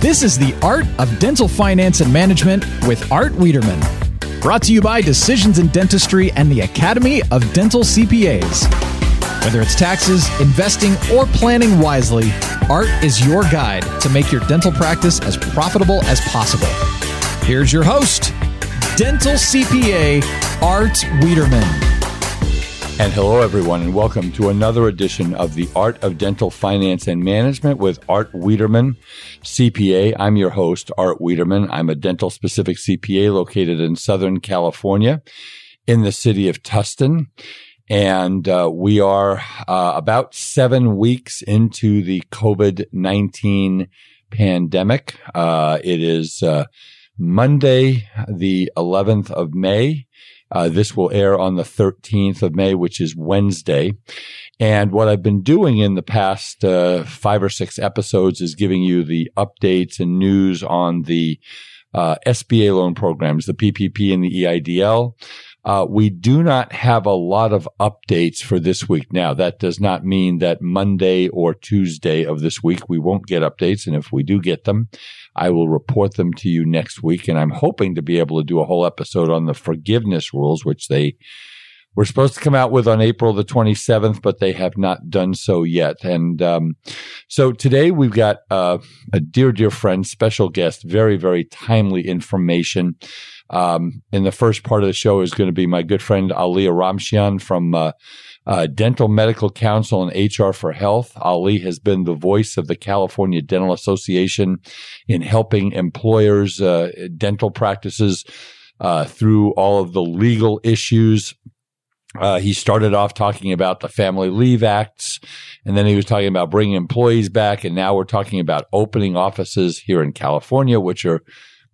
This is the Art of Dental Finance and Management with Art Wiederman. Brought to you by Decisions in Dentistry and the Academy of Dental CPAs. Whether it's taxes, investing, or planning wisely, Art is your guide to make your dental practice as profitable as possible. Here's your host, Dental CPA Art Wiederman. And hello, everyone, and welcome to another edition of the Art of Dental Finance and Management with Art Wiederman, CPA. I'm your host, Art Wiederman. I'm a dental specific CPA located in Southern California in the city of Tustin. And uh, we are uh, about seven weeks into the COVID 19 pandemic. Uh, it is uh, Monday, the 11th of May. Uh, this will air on the 13th of May, which is Wednesday. And what I've been doing in the past uh, five or six episodes is giving you the updates and news on the uh, SBA loan programs, the PPP and the EIDL. Uh, we do not have a lot of updates for this week. Now, that does not mean that Monday or Tuesday of this week we won't get updates. And if we do get them, I will report them to you next week. And I'm hoping to be able to do a whole episode on the forgiveness rules, which they were supposed to come out with on April the 27th, but they have not done so yet. And um, so today we've got uh, a dear, dear friend, special guest, very, very timely information. Um, in the first part of the show is going to be my good friend Ali Oromchian from uh, uh, Dental Medical Counsel and HR for Health. Ali has been the voice of the California Dental Association in helping employers, uh, dental practices uh, through all of the legal issues. Uh, he started off talking about the Family Leave Acts, and then he was talking about bringing employees back, and now we're talking about opening offices here in California, which are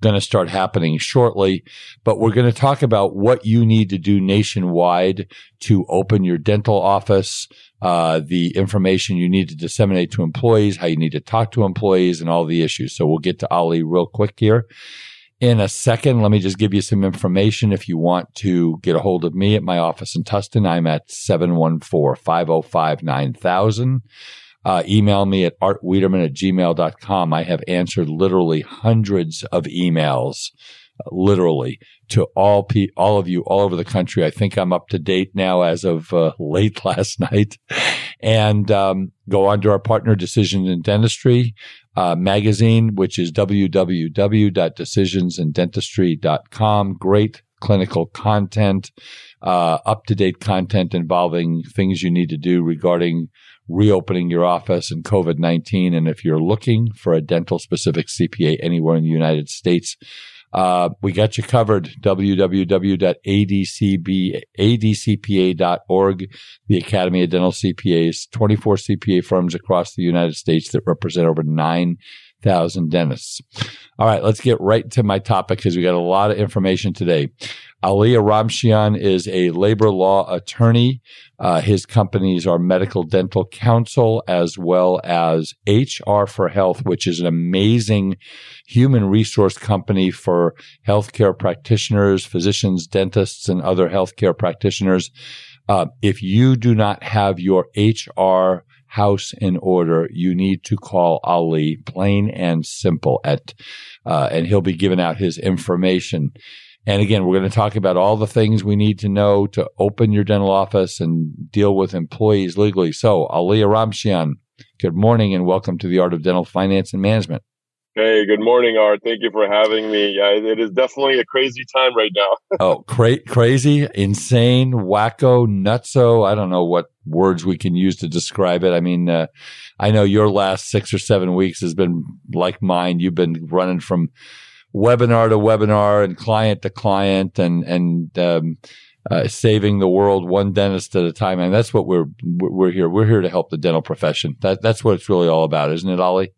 going to start happening shortly. But we're going to talk about what you need to do nationwide to open your dental office, uh, the information you need to disseminate to employees, how you need to talk to employees, and all the issues. So we'll get to Ali real quick here. In a second, let me just give you some information. If you want to get a hold of me at my office in Tustin, I'm at 714 505 9000. Uh, email me at artwiederman at gmail.com. I have answered literally hundreds of emails, literally to all pe- all of you all over the country. I think I'm up to date now as of uh, late last night. And um, go on to our partner Decisions in Dentistry uh, magazine, which is www.decisionsinDentistry.com. Great clinical content, uh, up to date content involving things you need to do regarding reopening your office and COVID 19. And if you're looking for a dental specific CPA anywhere in the United States, uh, we got you covered. www.adcpa.org, the Academy of Dental CPAs, 24 CPA firms across the United States that represent over 9,000 dentists. All right, let's get right to my topic because we got a lot of information today. Ali Oromchian is a labor law attorney. Uh, his companies are Medical Dental Counsel as well as HR for Health, which is an amazing human resource company for healthcare practitioners, physicians, dentists, and other healthcare practitioners. Uh, if you do not have your HR house in order, you need to call Ali, plain and simple, at, uh, and he'll be giving out his information. And again, we're going to talk about all the things we need to know to open your dental office and deal with employees legally. So, Ali Oromchian, good morning and welcome to the Art of Dental Finance and Management. Hey, good morning, Art. Thank you for having me. Yeah, it is definitely a crazy time right now. oh, cra- crazy, insane, wacko, nutso. I don't know what words we can use to describe it. I mean, uh, I know your last six or seven weeks has been like mine. You've been running from webinar to webinar and client to client and and um, uh, saving the world one dentist at a time. And that's what we're we're here. We're here to help the dental profession. That that's what it's really all about, isn't it, Ali?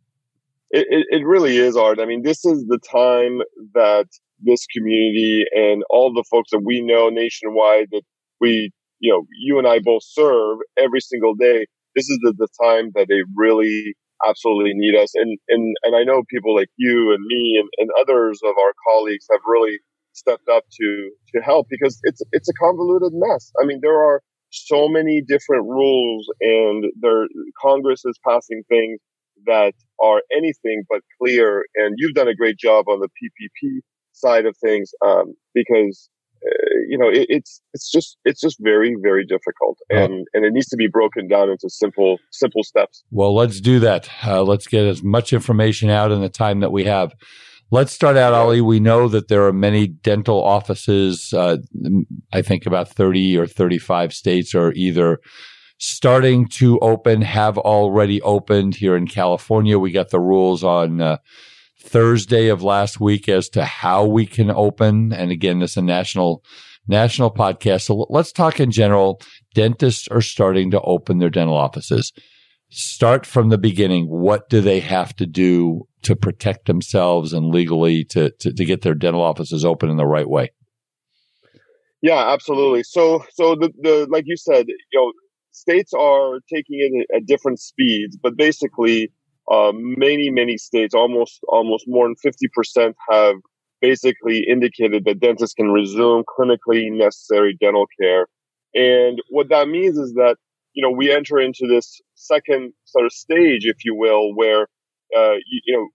It, it, it really is, Art. I mean, this is the time that this community and all the folks that we know nationwide that we, you know, you and I both serve every single day. This is the, the time that they really absolutely need us. And, and, and I know people like you and me and, and others of our colleagues have really stepped up to, to help because it's, it's a convoluted mess. I mean, there are so many different rules and there, Congress is passing things that are anything but clear. And you've done a great job on the PPP side of things um, because uh, you know it, it's it's just it's just very very difficult and oh. and it needs to be broken down into simple simple steps. Well, let's do that. Uh, let's get as much information out in the time that we have. Let's start out, Ali. We know that there are many dental offices. Uh, I think about 30 or 35 states are either starting to open, have already opened. Here in California, we got the rules on uh, Thursday of last week as to how we can open. And again, this is a national national podcast. So let's talk in general. Dentists are starting to open their dental offices. Start from the beginning. What do they have to do to protect themselves and legally to, to, to get their dental offices open in the right way? Yeah, absolutely. So, so the, the, like you said, you know, states are taking it at different speeds, but basically, uh, many, many states, almost, almost more than 50% have basically indicated that dentists can resume clinically necessary dental care. And what that means is that, you know, we enter into this second sort of stage, if you will, where uh, you, you, know,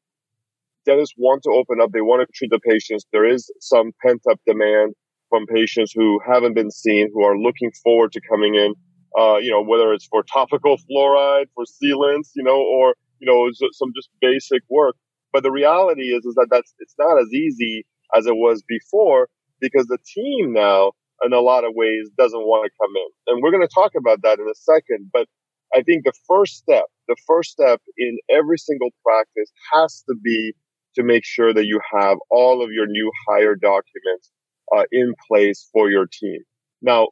dentists want to open up. They want to treat the patients. There is some pent up demand from patients who haven't been seen, who are looking forward to coming in. Uh, you know, whether it's for topical fluoride, for sealants, you know, or you know, some just basic work. But the reality is, is that that's it's not as easy as it was before because the team now, in a lot of ways, doesn't want to come in. And we're going to talk about that in a second. But I think the first step, the first step in every single practice has to be to make sure that you have all of your new hire documents uh, in place for your team. Now,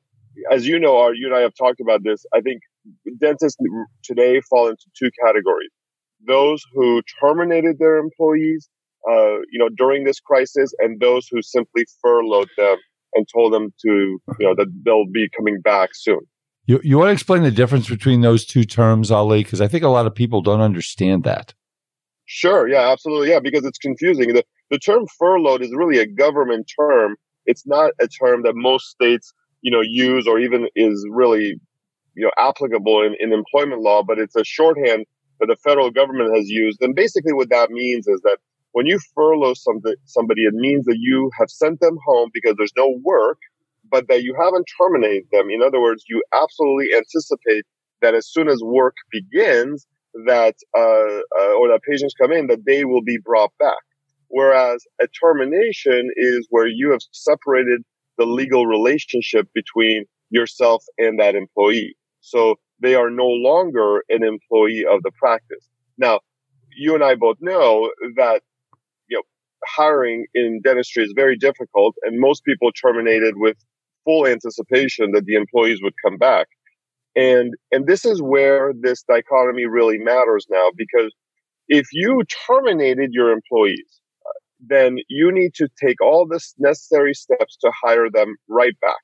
as you know, our, you and I have talked about this. I think dentists today fall into two categories. Those who terminated their employees, uh, you know, during this crisis and those who simply furloughed them and told them to, you know, that they'll be coming back soon. You, you want to explain the difference between those two terms, Ali? Because I think a lot of people don't understand that. Sure. Yeah, absolutely. Yeah, because it's confusing. The, the term furloughed is really a government term. It's not a term that most states, you know, use or even is really, you know, applicable in, in employment law, but it's a shorthand that the federal government has used. And basically what that means is that when you furlough somebody, it means that you have sent them home because there's no work, but that you haven't terminated them. In other words, you absolutely anticipate that as soon as work begins, that uh, uh, or that patients come in, that they will be brought back. Whereas a termination is where you have separated the legal relationship between yourself and that employee. So they are no longer an employee of the practice. Now, you and I both know that, you know, hiring in dentistry is very difficult and most people terminated with full anticipation that the employees would come back. And, and this is where this dichotomy really matters now because if you terminated your employees, uh, then you need to take all the necessary steps to hire them right back.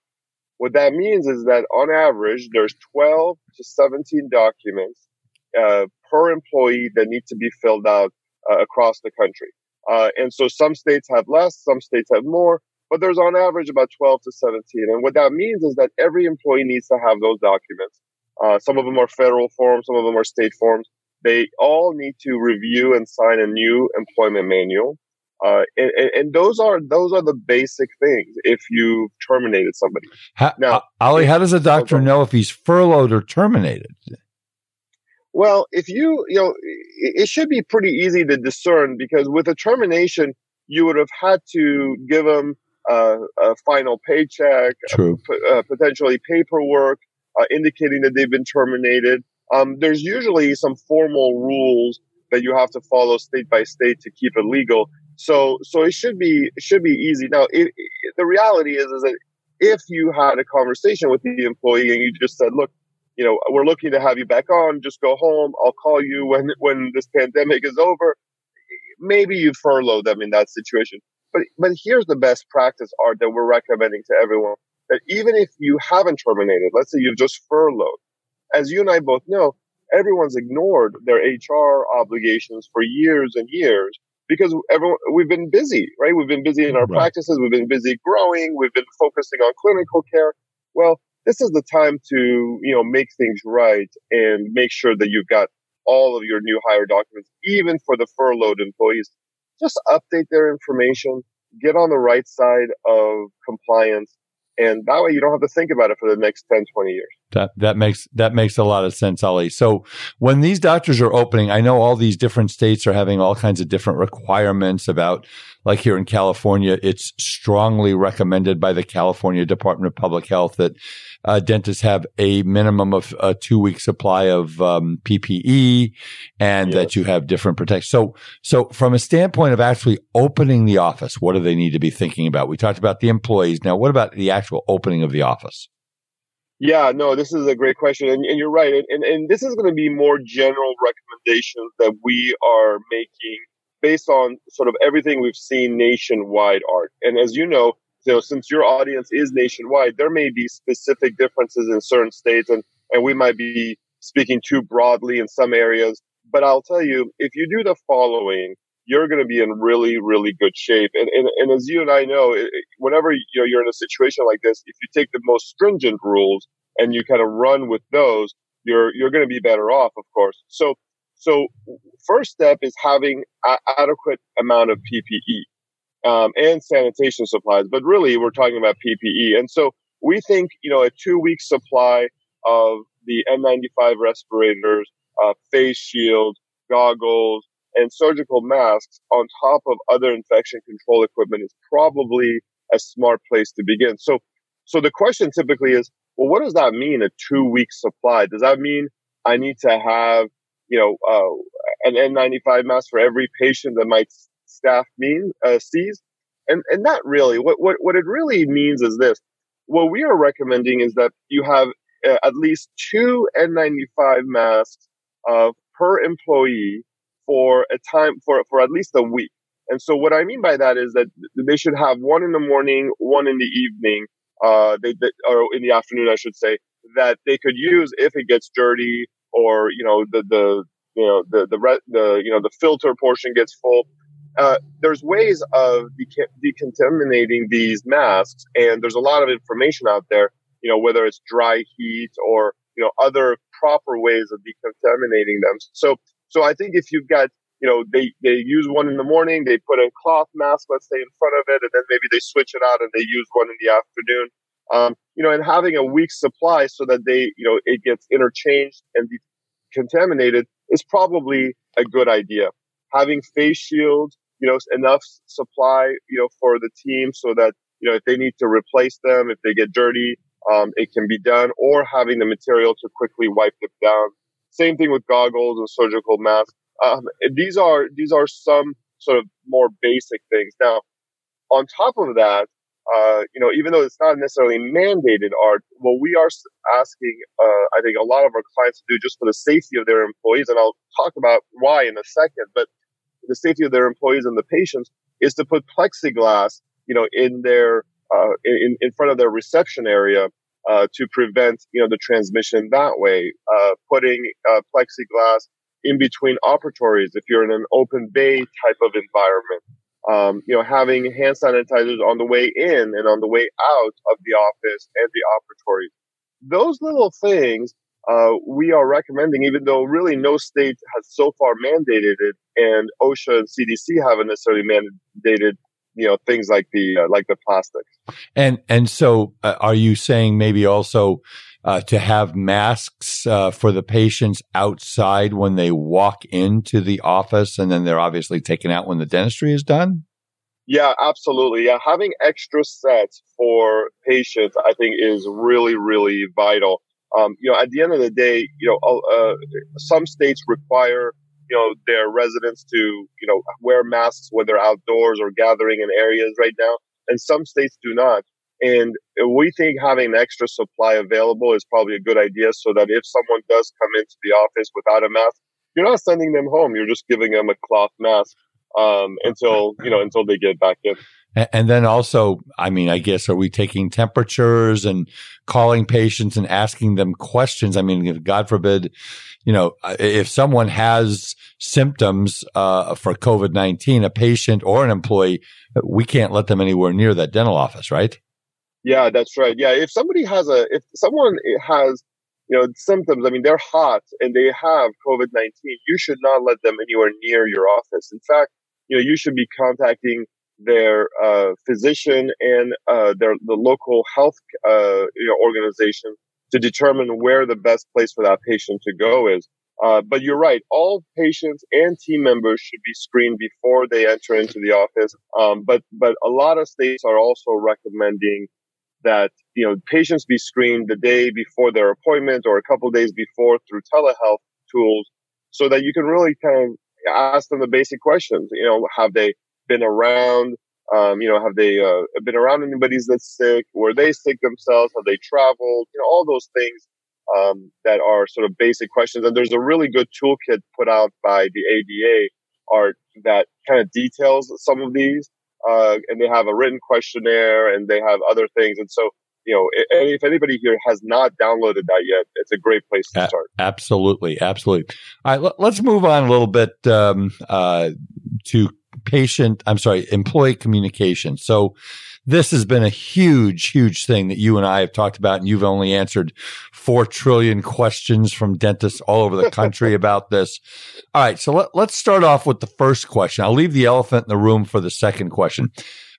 What that means is that on average, there's 12 to 17 documents uh, per employee that need to be filled out uh, across the country. Uh, and so some states have less, some states have more, but there's on average about 12 to 17. And what that means is that every employee needs to have those documents. Uh, some of them are federal forms, some of them are state forms. They all need to review and sign a new employment manual. Uh, and, and, those are those are the basic things. If you've terminated somebody, how, now, Ali, how does a doctor know if he's furloughed or terminated? Well, if you you know, it should be pretty easy to discern because with a termination, you would have had to give them uh, a final paycheck, True. Uh, potentially paperwork uh, indicating that they've been terminated. Um, there's usually some formal rules that you have to follow state by state to keep it legal. So, so it should be it should be easy. Now, it, it, the reality is, is that if you had a conversation with the employee and you just said, "Look, you know, we're looking to have you back on. Just go home. I'll call you when when this pandemic is over." Maybe you furlough them in that situation. But but here's the best practice art that we're recommending to everyone: that even if you haven't terminated, let's say you've just furloughed, as you and I both know, everyone's ignored their HR obligations for years and years because everyone, we've been busy, right? We've been busy in our right. practices. We've been busy growing. We've been focusing on clinical care. Well, this is the time to, you know, make things right and make sure that you've got all of your new hire documents, even for the furloughed employees. Just update their information, get on the right side of compliance, and that way you don't have to think about it for the next 10 20 years that that makes that makes a lot of sense ali. So when these doctors are opening i know all these different states are having all kinds of different requirements about like here in california it's strongly recommended by the california department of public health that uh, dentists have a minimum of a two week supply of um, ppe and yes. that you have different protections so so from a standpoint of actually opening the office what do they need to be thinking about? We talked about the employees. Now what about the actual opening of the office yeah, no, this is a great question. And, and you're right. And, and, this is going to be more general recommendations that we are making based on sort of everything we've seen nationwide art. And as you know, you know, since your audience is nationwide, there may be specific differences in certain states and, and we might be speaking too broadly in some areas. But I'll tell you, if you do the following, you're going to be in really, really good shape. And, and, and as you and I know, whenever you know, you're in a situation like this, if you take the most stringent rules and you kind of run with those, you're, you're going to be better off, of course. So, so first step is having a- adequate amount of PPE, um, and sanitation supplies. But really, we're talking about PPE. And so we think, you know, a two week supply of the N95 respirators, uh, face shield, goggles, and surgical masks on top of other infection control equipment is probably a smart place to begin. So, so the question typically is, well, what does that mean? A two week supply? Does that mean I need to have, you know, uh, an N95 mask for every patient that my staff mean, uh, sees? And, and not really. What, what, what it really means is this. What we are recommending is that you have uh, at least two N95 masks, uh, per employee for a time for for at least a week. And so what I mean by that is that they should have one in the morning, one in the evening, uh, they, they, or in the afternoon, I should say, that they could use if it gets dirty or, you know, the, the, you know, the, the, re- the, you know, the filter portion gets full. Uh, there's ways of decontaminating these masks and there's a lot of information out there, you know, whether it's dry heat or, you know, other proper ways of decontaminating them. So so I think if you've got, you know, they, they use one in the morning, they put a cloth mask, let's say, in front of it, and then maybe they switch it out and they use one in the afternoon. Um, you know, and having a week's supply so that they, you know, it gets interchanged and contaminated is probably a good idea. Having face shields, you know, enough supply, you know, for the team so that, you know, if they need to replace them, if they get dirty, um, it can be done, or having the material to quickly wipe them down same thing with goggles and surgical masks. Um, these are these are some sort of more basic things. Now, on top of that, uh, you know, even though it's not necessarily mandated art, what we are asking, uh, I think a lot of our clients to do just for the safety of their employees, and I'll talk about why in a second, but the safety of their employees and the patients is to put plexiglass, you know, in their, uh, in, in front of their reception area uh, to prevent you know the transmission that way. Uh, putting uh, plexiglass in between operatories if you're in an open bay type of environment. Um, you know, having hand sanitizers on the way in and on the way out of the office and the operatory. Those little things uh, we are recommending, even though really no state has so far mandated it, and OSHA and CDC haven't necessarily mandated you know things like the uh, like the plastics. And and so, uh, are you saying maybe also uh, to have masks uh, for the patients outside when they walk into the office, and then they're obviously taken out when the dentistry is done? Yeah, absolutely. Yeah, having extra sets for patients, I think, is really really vital. Um, you know, at the end of the day, you know, uh, some states require you know, their residents to, you know, wear masks when they're outdoors or gathering in areas right now. And some states do not. And we think having an extra supply available is probably a good idea so that if someone does come into the office without a mask, you're not sending them home. You're just giving them a cloth mask um, until you know until they get back in. And then also, I mean, I guess, are we taking temperatures and calling patients and asking them questions? I mean, if God forbid, you know, if someone has symptoms uh, for COVID 19, a patient or an employee, we can't let them anywhere near that dental office, right? Yeah, that's right. Yeah. If somebody has a, if someone has you know, symptoms, I mean, they're hot and they have COVID-19. You should not let them anywhere near your office. In fact, you know, you should be contacting their uh, physician and uh, their the local health uh, you know, organization to determine where the best place for that patient to go is. Uh, but you're right. All patients and team members should be screened before they enter into the office. Um, but but a lot of states are also recommending that you know patients be screened the day before their appointment or a couple days before through telehealth tools, so that you can really kind of ask them the basic questions. You know, have they been around? Um, you know, have they uh, been around anybody that's sick? Were they sick themselves? Have they traveled? You know, all those things um, that are sort of basic questions. And there's a really good toolkit put out by the ADA art that kind of details some of these. Uh, and they have a written questionnaire and they have other things. And so, you know, if, if anybody here has not downloaded that yet, it's a great place to start. Absolutely. Absolutely. All right. Let's move on a little bit, um, uh, to patient, I'm sorry, employee communication. So this has been a huge, huge thing that you and I have talked about, and you've only answered four trillion questions from dentists all over the country about this. All right. So let, let's start off with the first question. I'll leave the elephant in the room for the second question.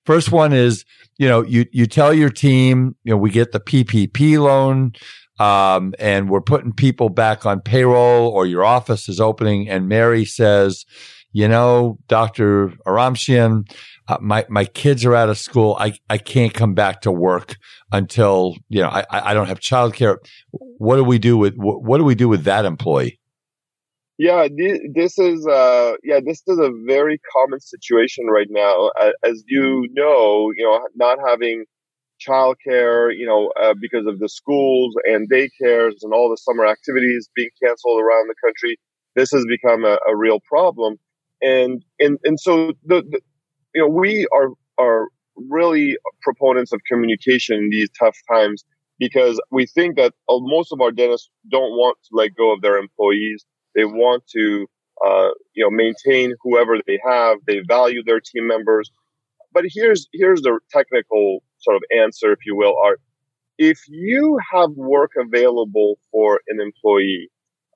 First one is, you know, you, you tell your team, you know, we get the PPP loan. Um, and we're putting people back on payroll or your office is opening. And Mary says, you know, Dr. Oromchian, uh, my, my kids are out of school. I, I can't come back to work until, you know, I, I don't have childcare. What do we do with, what do we do with that employee? Yeah, this is, uh, yeah, this is a very common situation right now. As you know, you know, not having childcare, you know, uh, because of the schools and daycares and all the summer activities being canceled around the country, this has become a, a real problem and and and so the, the you know we are are really proponents of communication in these tough times because we think that uh, most of our dentists don't want to let go of their employees. They want to, uh, you know, maintain whoever they have. They value their team members. But here's here's the technical sort of answer, if you will, Art. If you have work available for an employee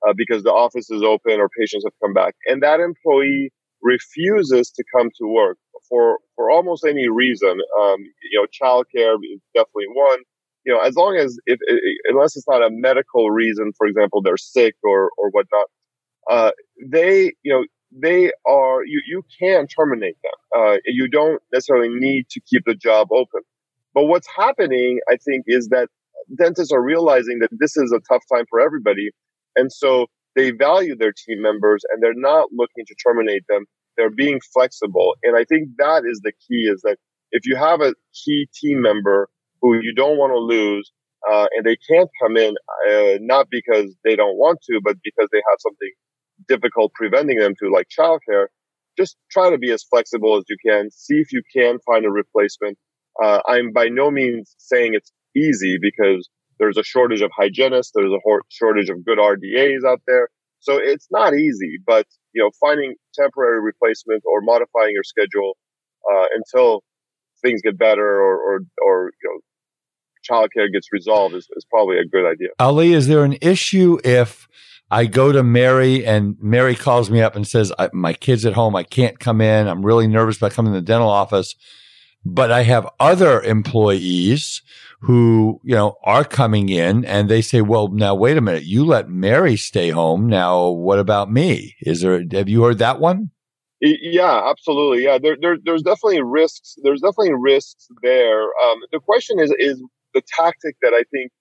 uh, because the office is open or patients have come back, and that employee refuses to come to work for for almost any reason. Um, you know, childcare is definitely one. You know, as long as if unless it's not a medical reason, for example, they're sick or or whatnot, uh, they you know they are you you can terminate them. Uh, you don't necessarily need to keep the job open. But what's happening, I think, is that dentists are realizing that this is a tough time for everybody, and so they value their team members and they're not looking to terminate them. They're being flexible. And I think that is the key is that if you have a key team member who you don't want to lose, uh, and they can't come in, uh, not because they don't want to, but because they have something difficult preventing them to, like childcare, just try to be as flexible as you can. See if you can find a replacement. Uh, I'm by no means saying it's easy because there's a shortage of hygienists. There's a shortage of good RDAs out there. So it's not easy, but you know, finding temporary replacement or modifying your schedule uh, until things get better or, or, or you know, childcare gets resolved is, is probably a good idea. Ali, is there an issue if I go to Mary and Mary calls me up and says, my kid's at home. I can't come in. I'm really nervous about coming to the dental office, but I have other employees who, you know, are coming in and they say, well, now wait a minute. You let Mary stay home. Now what about me? Is there, have you heard that one? Yeah, absolutely. Yeah, there, there, there's definitely risks. There's definitely risks there. Um, the question is, is the tactic that I think,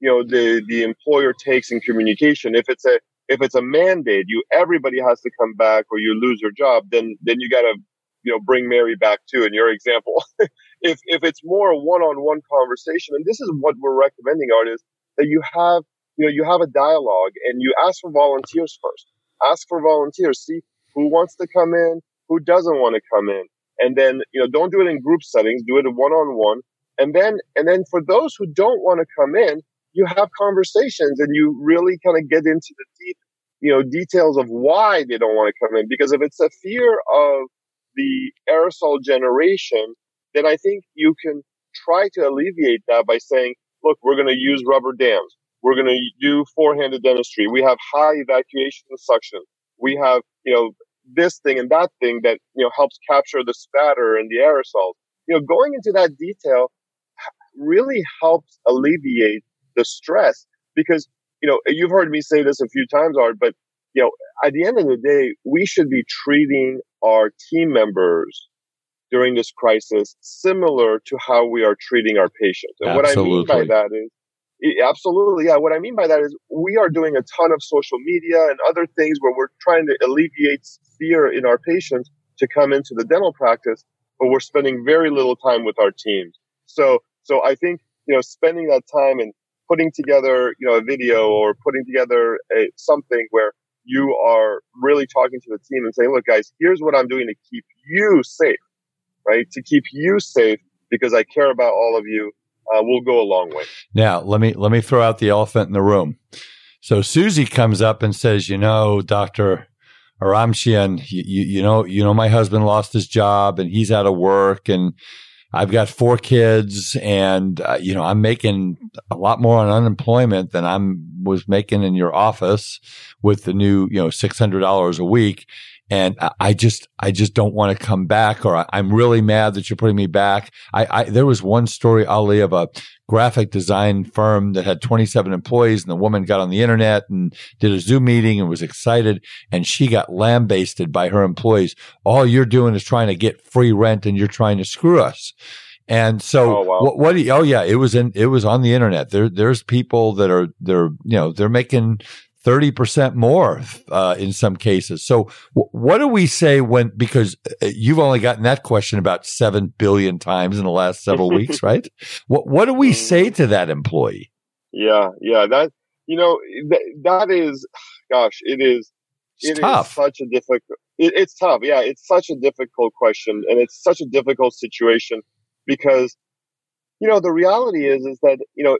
you know, the, the employer takes in communication. If it's a, if it's a mandate, you, everybody has to come back or you lose your job, then, then you gotta, you know, bring Mary back too in your example. if if it's more a one-on-one conversation, and this is what we're recommending artists that you have, you know, you have a dialogue and you ask for volunteers first. Ask for volunteers. See who wants to come in, who doesn't want to come in, and then you know, don't do it in group settings. Do it one-on-one, and then and then for those who don't want to come in, you have conversations and you really kind of get into the deep, you know, details of why they don't want to come in. Because if it's a fear of the aerosol generation, then I think you can try to alleviate that by saying, look, we're going to use rubber dams. We're going to do four-handed dentistry. We have high evacuation suction. We have, you know, this thing and that thing that, you know, helps capture the spatter and the aerosols. You know, going into that detail really helps alleviate the stress because, you know, you've heard me say this a few times, Art, but, you know, at the end of the day, we should be treating our team members during this crisis similar to how we are treating our patients. And absolutely. what I mean by that is, absolutely, yeah. What I mean by that is we are doing a ton of social media and other things where we're trying to alleviate fear in our patients to come into the dental practice, but we're spending very little time with our teams. So, so I think, you know, spending that time and putting together, you know, a video or putting together a, something where you are really talking to the team and saying, look, guys, here's what I'm doing to keep you safe, right? To keep you safe because I care about all of you. Uh, will go a long way. Now, let me let me throw out the elephant in the room. So Susie comes up and says, "You know, Doctor Oromchian, you, you, you know, you know, my husband lost his job and he's out of work, and I've got four kids and, uh, you know, I'm making a lot more on unemployment than I'm was making in your office with the new, you know, $600 a week. And I just, I just don't want to come back or I'm really mad that you're putting me back. I, I, there was one story, Ali, of a graphic design firm that had 27 employees and the woman got on the internet and did a Zoom meeting and was excited and she got lambasted by her employees. All you're doing is trying to get free rent and you're trying to screw us. And so oh, wow. what, what do you, oh yeah, it was in, it was on the internet. There, there's people that are, they're, you know, they're making 30% more uh, in some cases. So w- what do we say when, because uh, you've only gotten that question about 7 billion times in the last several weeks, right? What, what do we mm. say to that employee? Yeah, yeah, that, you know, th- that is, gosh, it is, it's tough. Is such a difficult, it, it's tough. Yeah, it's such a difficult question and it's such a difficult situation because you know, the reality is, is that, you know,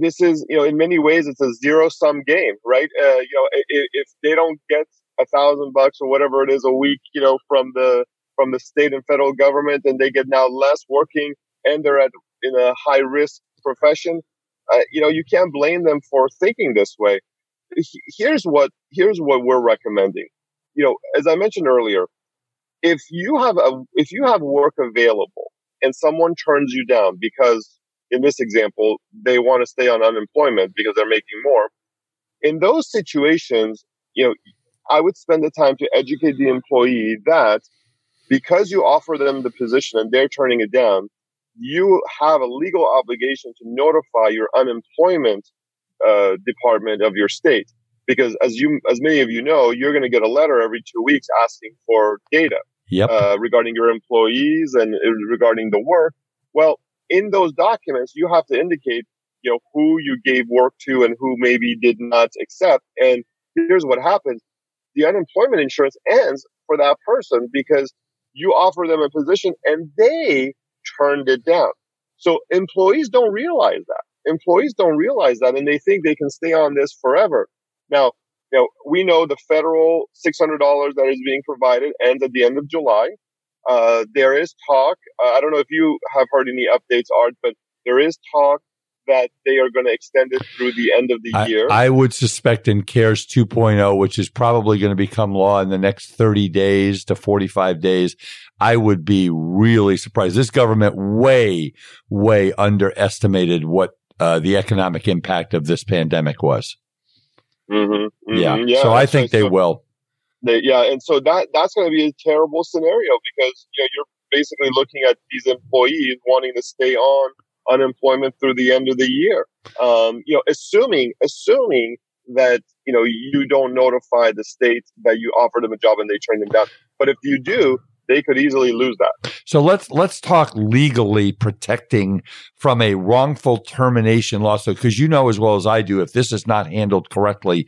this is, you know, in many ways, it's a zero sum game, right? Uh, you know, if, if, they don't get a thousand bucks or whatever it is a week, you know, from the, from the state and federal government and they get now less working and they're at, in a high risk profession, uh, you know, you can't blame them for thinking this way. Here's what, here's what we're recommending. You know, as I mentioned earlier, if you have a, if you have work available, and someone turns you down because in this example, they want to stay on unemployment because they're making more. In those situations, you know, I would spend the time to educate the employee that because you offer them the position and they're turning it down, you have a legal obligation to notify your unemployment uh, department of your state. Because as you, as many of you know, you're going to get a letter every two weeks asking for data yep. uh, regarding your employees and uh, regarding the work. Well, in those documents, you have to indicate, you know, who you gave work to and who maybe did not accept. And here's what happens. The unemployment insurance ends for that person because you offer them a position and they turned it down. So employees don't realize that. Employees don't realize that and they think they can stay on this forever. Now, you know, we know the federal $600 that is being provided ends at the end of July. Uh, there is talk. Uh, I don't know if you have heard any updates, Art, but there is talk that they are going to extend it through the end of the I, year. I would suspect in CARES 2.0, which is probably going to become law in the next 30 days to 45 days, I would be really surprised. This government way, way underestimated what uh, the economic impact of this pandemic was. Mm-hmm, mm-hmm, yeah. yeah. So I think so, they will. They, yeah, and so that that's going to be a terrible scenario because you know you're basically looking at these employees wanting to stay on unemployment through the end of the year. Um, you know, assuming assuming that you know you don't notify the state that you offered them a job and they turn them down. But if you do, they could easily lose that. So let's let's talk legally protecting from a wrongful termination lawsuit because you know as well as I do if this is not handled correctly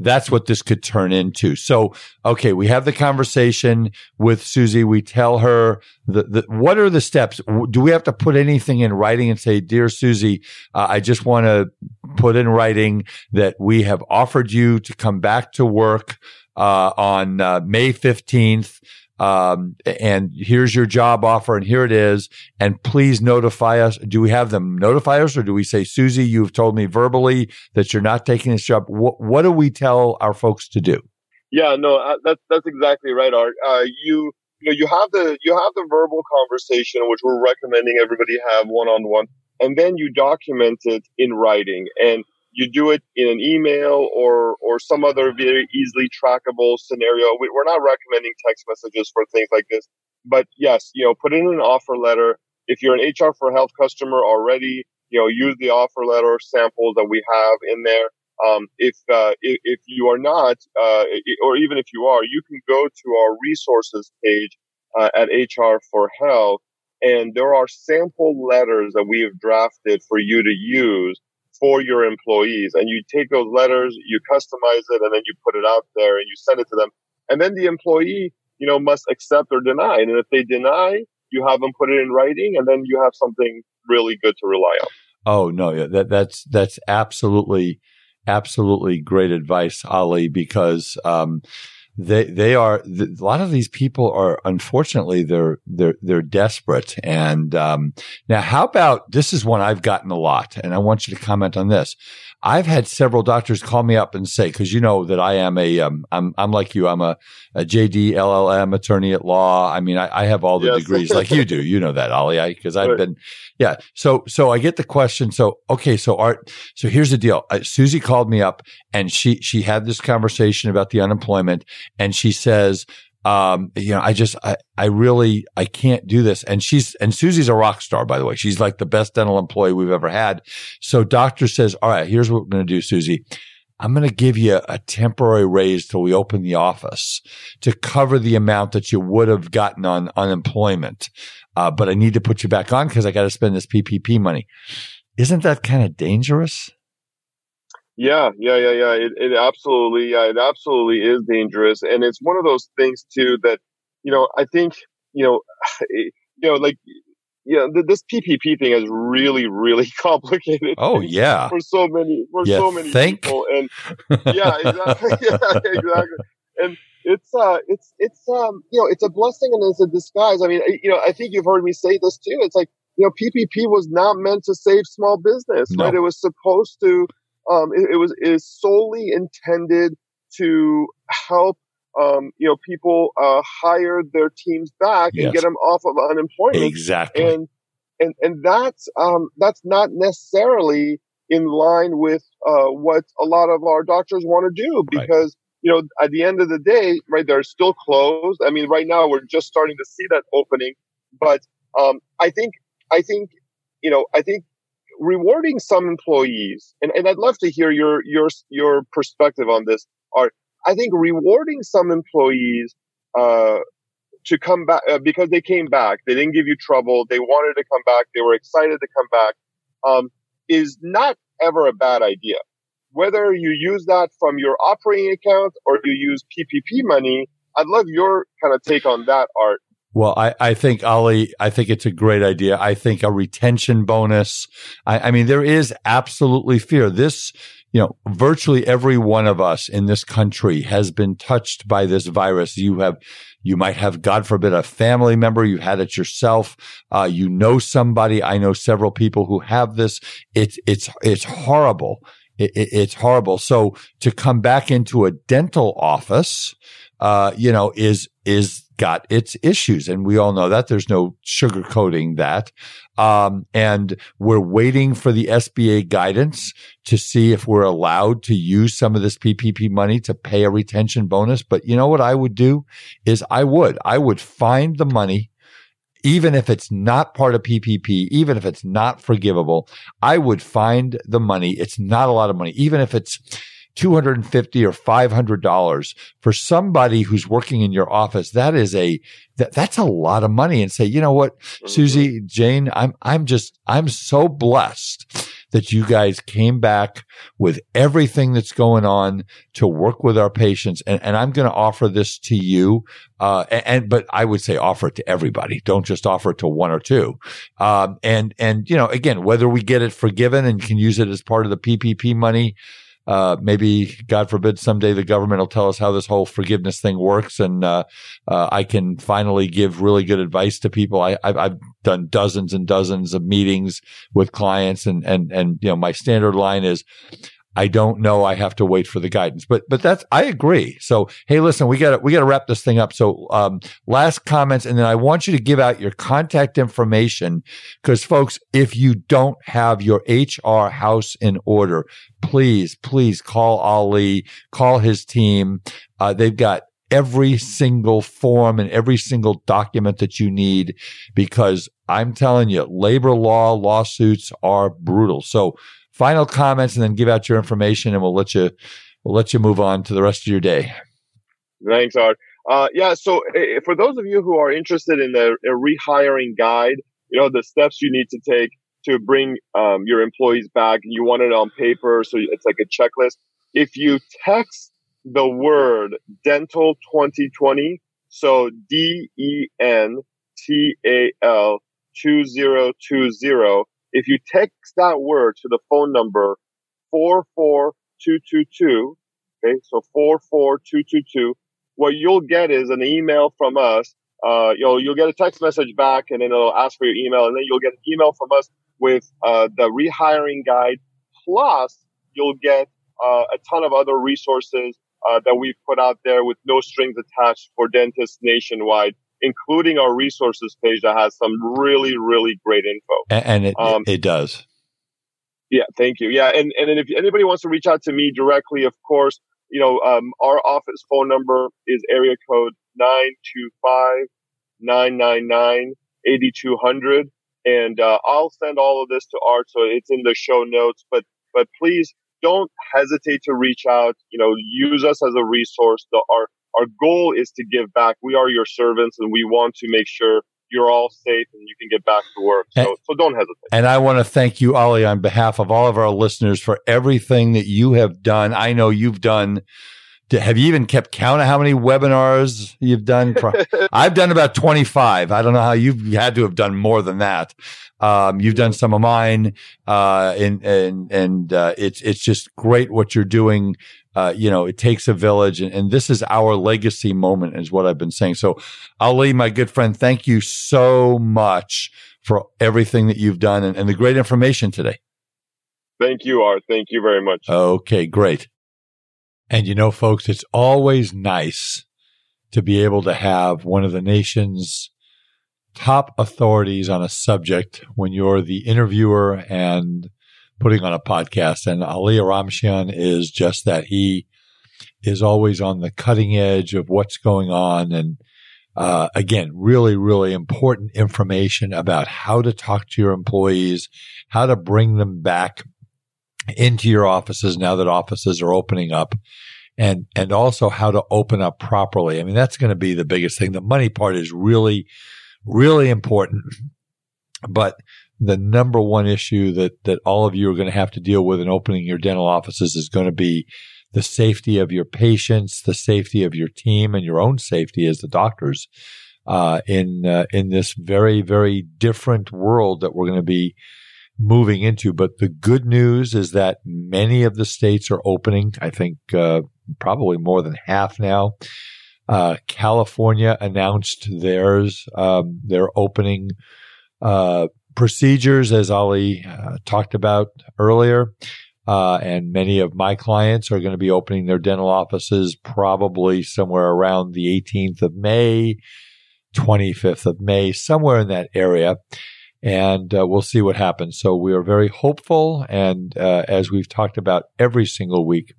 that's what this could turn into. So, okay, we have the conversation with Susie. We tell her the, the what are the steps? Do we have to put anything in writing and say, dear Susie, uh, I just want to put in writing that we have offered you to come back to work uh, on uh, May 15th. Um, and here's your job offer and here it is. And please notify us. Do we have them notify us or do we say, Susie, you've told me verbally that you're not taking this job? What, what do we tell our folks to do? Yeah, no, uh, that's, that's exactly right, Art. Uh, you, you know, you have the, you have the verbal conversation, which we're recommending everybody have one on one. And then you document it in writing. And you do it in an email or or some other very easily trackable scenario. We, are not recommending text messages for things like this, but yes, you know, put in an offer letter. If you're an HR for Health customer already, you know, use the offer letter samples that we have in there. Um, if, uh, if, if you are not, uh, or even if you are, you can go to our resources page uh, at HR for Health, and there are sample letters that we have drafted for you to use for your employees. And you take those letters, you customize it, and then you put it out there and you send it to them. And then the employee, you know, must accept or deny. And if they deny, you have them put it in writing, and then you have something really good to rely on. Oh no, yeah, that that's that's absolutely absolutely great advice, Ali, because um, they they are a lot of these people are unfortunately they're they're they're desperate and um, now how about this is one I've gotten a lot and I want you to comment on this I've had several doctors call me up and say, cause you know that I am a, um, I'm, I'm like you. I'm a, a JD LLM attorney at law. I mean, I, I have all the yes. degrees like you do. You know that, Ali, I, cause I've right. been, yeah. So, so I get the question. So, okay. So Art, so here's the deal. Uh, Susie called me up and she, she had this conversation about the unemployment and she says, um, you know, I just, I, I really, I can't do this. And she's, and Susie's a rock star, by the way. She's like the best dental employee we've ever had. So doctor says, all right, here's what we're going to do, Susie. I'm going to give you a temporary raise till we open the office to cover the amount that you would have gotten on unemployment. Uh, but I need to put you back on because I got to spend this PPP money. Isn't that kind of dangerous? Yeah, yeah, yeah, yeah. It, it absolutely, yeah, it absolutely is dangerous, and it's one of those things too that you know I think you know, you know, like you know, th- this PPP thing is really, really complicated. Oh yeah, for so many, for so many think? people, and yeah, exactly, yeah, exactly, and it's uh, it's it's um, you know, it's a blessing and it's a disguise. I mean, you know, I think you've heard me say this too. It's like you know, PPP was not meant to save small business, no. right? It was supposed to um, it, it, was is solely intended to help um, you know people uh, hire their teams back yes. and get them off of unemployment. Exactly. And and and that's um, that's not necessarily in line with uh, what a lot of our doctors want to do because. Right. You know, at the end of the day, right, they're still closed. I mean, right now we're just starting to see that opening, but um, I think, I think, you know, I think rewarding some employees, and, and I'd love to hear your your your perspective on this. Are I think rewarding some employees uh, to come back uh, because they came back, they didn't give you trouble, they wanted to come back, they were excited to come back, um, is not ever a bad idea. Whether you use that from your operating account or you use PPP money, I'd love your kind of take on that, Art. Well, I, I think Ali, I think it's a great idea. I think a retention bonus. I, I mean, there is absolutely fear. This, you know, virtually every one of us in this country has been touched by this virus. You have, you might have, God forbid, a family member. You had it yourself. Uh, you know somebody. I know several people who have this. It's, it's, it's horrible. It, it, it's horrible. So to come back into a dental office, uh, you know, is, is got its issues. And we all know that there's no sugarcoating that. Um, and we're waiting for the SBA guidance to see if we're allowed to use some of this PPP money to pay a retention bonus. But you know what I would do is I would, I would find the money even if it's not part of PPP, even if it's not forgivable, I would find the money. It's not a lot of money, even if it's 250 or 500 dollars for somebody who's working in your office that is a that, that's a lot of money and say you know what mm-hmm. susie jane i'm i'm just i'm so blessed that you guys came back with everything that's going on to work with our patients. And, and I'm going to offer this to you. Uh, and, but I would say offer it to everybody. Don't just offer it to one or two. Um, and, and, you know, again, whether we get it forgiven and can use it as part of the PPP money, uh, maybe, God forbid, someday the government will tell us how this whole forgiveness thing works, and uh, uh, I can finally give really good advice to people. I, have done dozens and dozens of meetings with clients, and and and you know, my standard line is, I don't know. I have to wait for the guidance. But but that's I agree. So hey, listen, we got to we got to wrap this thing up. So um, last comments, and then I want you to give out your contact information because folks, if you don't have your HR house in order, please please call Ali, call his team. Uh, they've got every single form and every single document that you need because I'm telling you, labor law lawsuits are brutal. So final comments and then give out your information and we'll let you we'll let you move on to the rest of your day. Thanks, Art. Uh, yeah, so uh, for those of you who are interested in the rehiring guide, you know, the steps you need to take to bring um, your employees back, you want it on paper, so it's like a checklist. If you text the word dental 2020, so D E N T A L 2020, if you text that word to the phone number 44222, okay, so 44222, what you'll get is an email from us. Uh, you'll, you'll get a text message back and then it'll ask for your email and then you'll get an email from us with, uh, the rehiring guide. Plus you'll get, uh, a ton of other resources, uh, that we've put out there with no strings attached for dentists nationwide including our resources page that has some really, really great info. And, it, um, it does. Yeah, thank you. Yeah, and and if anybody wants to reach out to me directly, of course, you know, um, our office phone number is area code 925-999-8200. And, uh, I'll send all of this to Art. So it's in the show notes, but, but please don't hesitate to reach out. You know, use us as a resource. The, our, our goal is to give back. We are your servants and we want to make sure you're all safe and you can get back to work. So, and, so don't hesitate. And I want to thank you, Ali, on behalf of all of our listeners for everything that you have done. I know you've done. Have you even kept count of how many webinars you've done? I've done about 25. I don't know how you've had to have done more than that. Um, you've done some of mine, uh, and, and, and, uh, it's, it's just great what you're doing uh, you know, it takes a village, and, and, this is our legacy moment, is what I've been saying. So, Ali, my good friend, thank you so much for everything that you've done and, and the great information today. Thank you, Art. Thank you very much. Okay, great. And you know, folks, it's always nice to be able to have one of the nation's top authorities on a subject when you're the interviewer and putting on a podcast. And Ali Oromchian is just that. He is always on the cutting edge of what's going on. And uh, again, really, really important information about how to talk to your employees, how to bring them back into your offices now that offices are opening up and and also how to open up properly. I mean, that's going to be the biggest thing. The money part is really, really important. But the number one issue that, that all of you are going to have to deal with in opening your dental offices is going to be the safety of your patients, the safety of your team, and your own safety as the doctors uh, in uh, in this very very different world that we're going to be moving into. But the good news is that many of the states are opening. I think uh, probably more than half now. Uh, California announced theirs. Um, they're opening uh, procedures, as Ali uh, talked about earlier. Uh, and many of my clients are going to be opening their dental offices probably somewhere around the 18th of May, 25th of May, somewhere in that area. And uh, we'll see what happens. So we are very hopeful. And uh, as we've talked about every single week,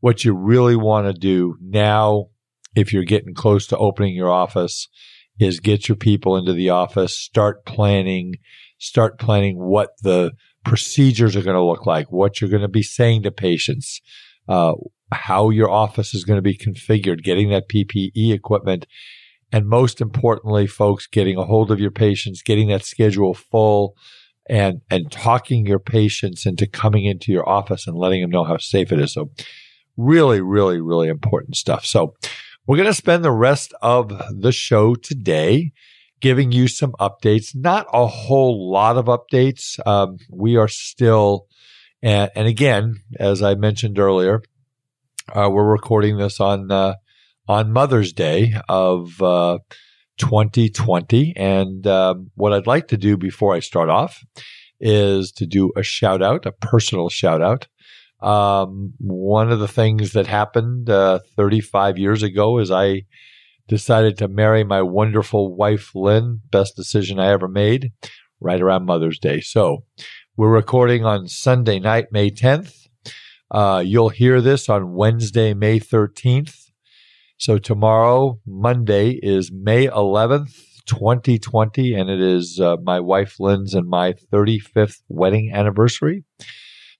what you really want to do now, if you're getting close to opening your office, is get your people into the office, start planning, start planning what the procedures are going to look like, what you're going to be saying to patients, uh, how your office is going to be configured, getting that PPE equipment. And most importantly, folks, getting a hold of your patients, getting that schedule full and, and talking your patients into coming into your office and letting them know how safe it is. So really, really, really important stuff. So we're going to spend the rest of the show today giving you some updates. Not a whole lot of updates. Um, we are still And, and again, as I mentioned earlier, uh, we're recording this on uh, on Mother's Day of uh, 2020. And um, what I'd like to do before I start off is to do a shout out, a personal shout out. Um, one of the things that happened uh, 35 years ago is I decided to marry my wonderful wife, Lynn. Best decision I ever made, right around Mother's Day. So we're recording on Sunday night, May 10th. Uh, you'll hear this on Wednesday, May 13th. So tomorrow, Monday, is May 11th, 2020, and it is uh, my wife Lynn's and my 35th wedding anniversary.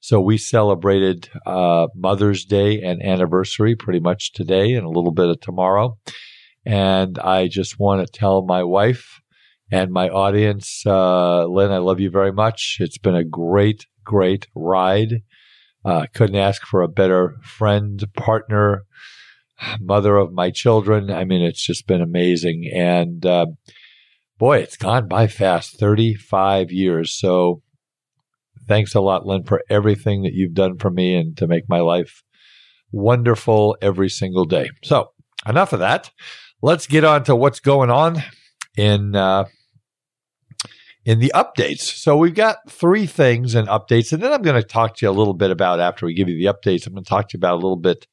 So we celebrated uh, Mother's Day and anniversary pretty much today and a little bit of tomorrow. And I just want to tell my wife and my audience, uh, Lynn, I love you very much. It's been a great, great ride. Uh, couldn't ask for a better friend, partner, mother of my children. I mean, it's just been amazing. And uh, boy, it's gone by fast 35 years. So thanks a lot, Lynn, for everything that you've done for me and to make my life wonderful every single day. So enough of that. Let's get on to what's going on in uh, in the updates. So we've got three things in updates, and then I'm going to talk to you a little bit about after we give you the updates. I'm going to talk to you about a little bit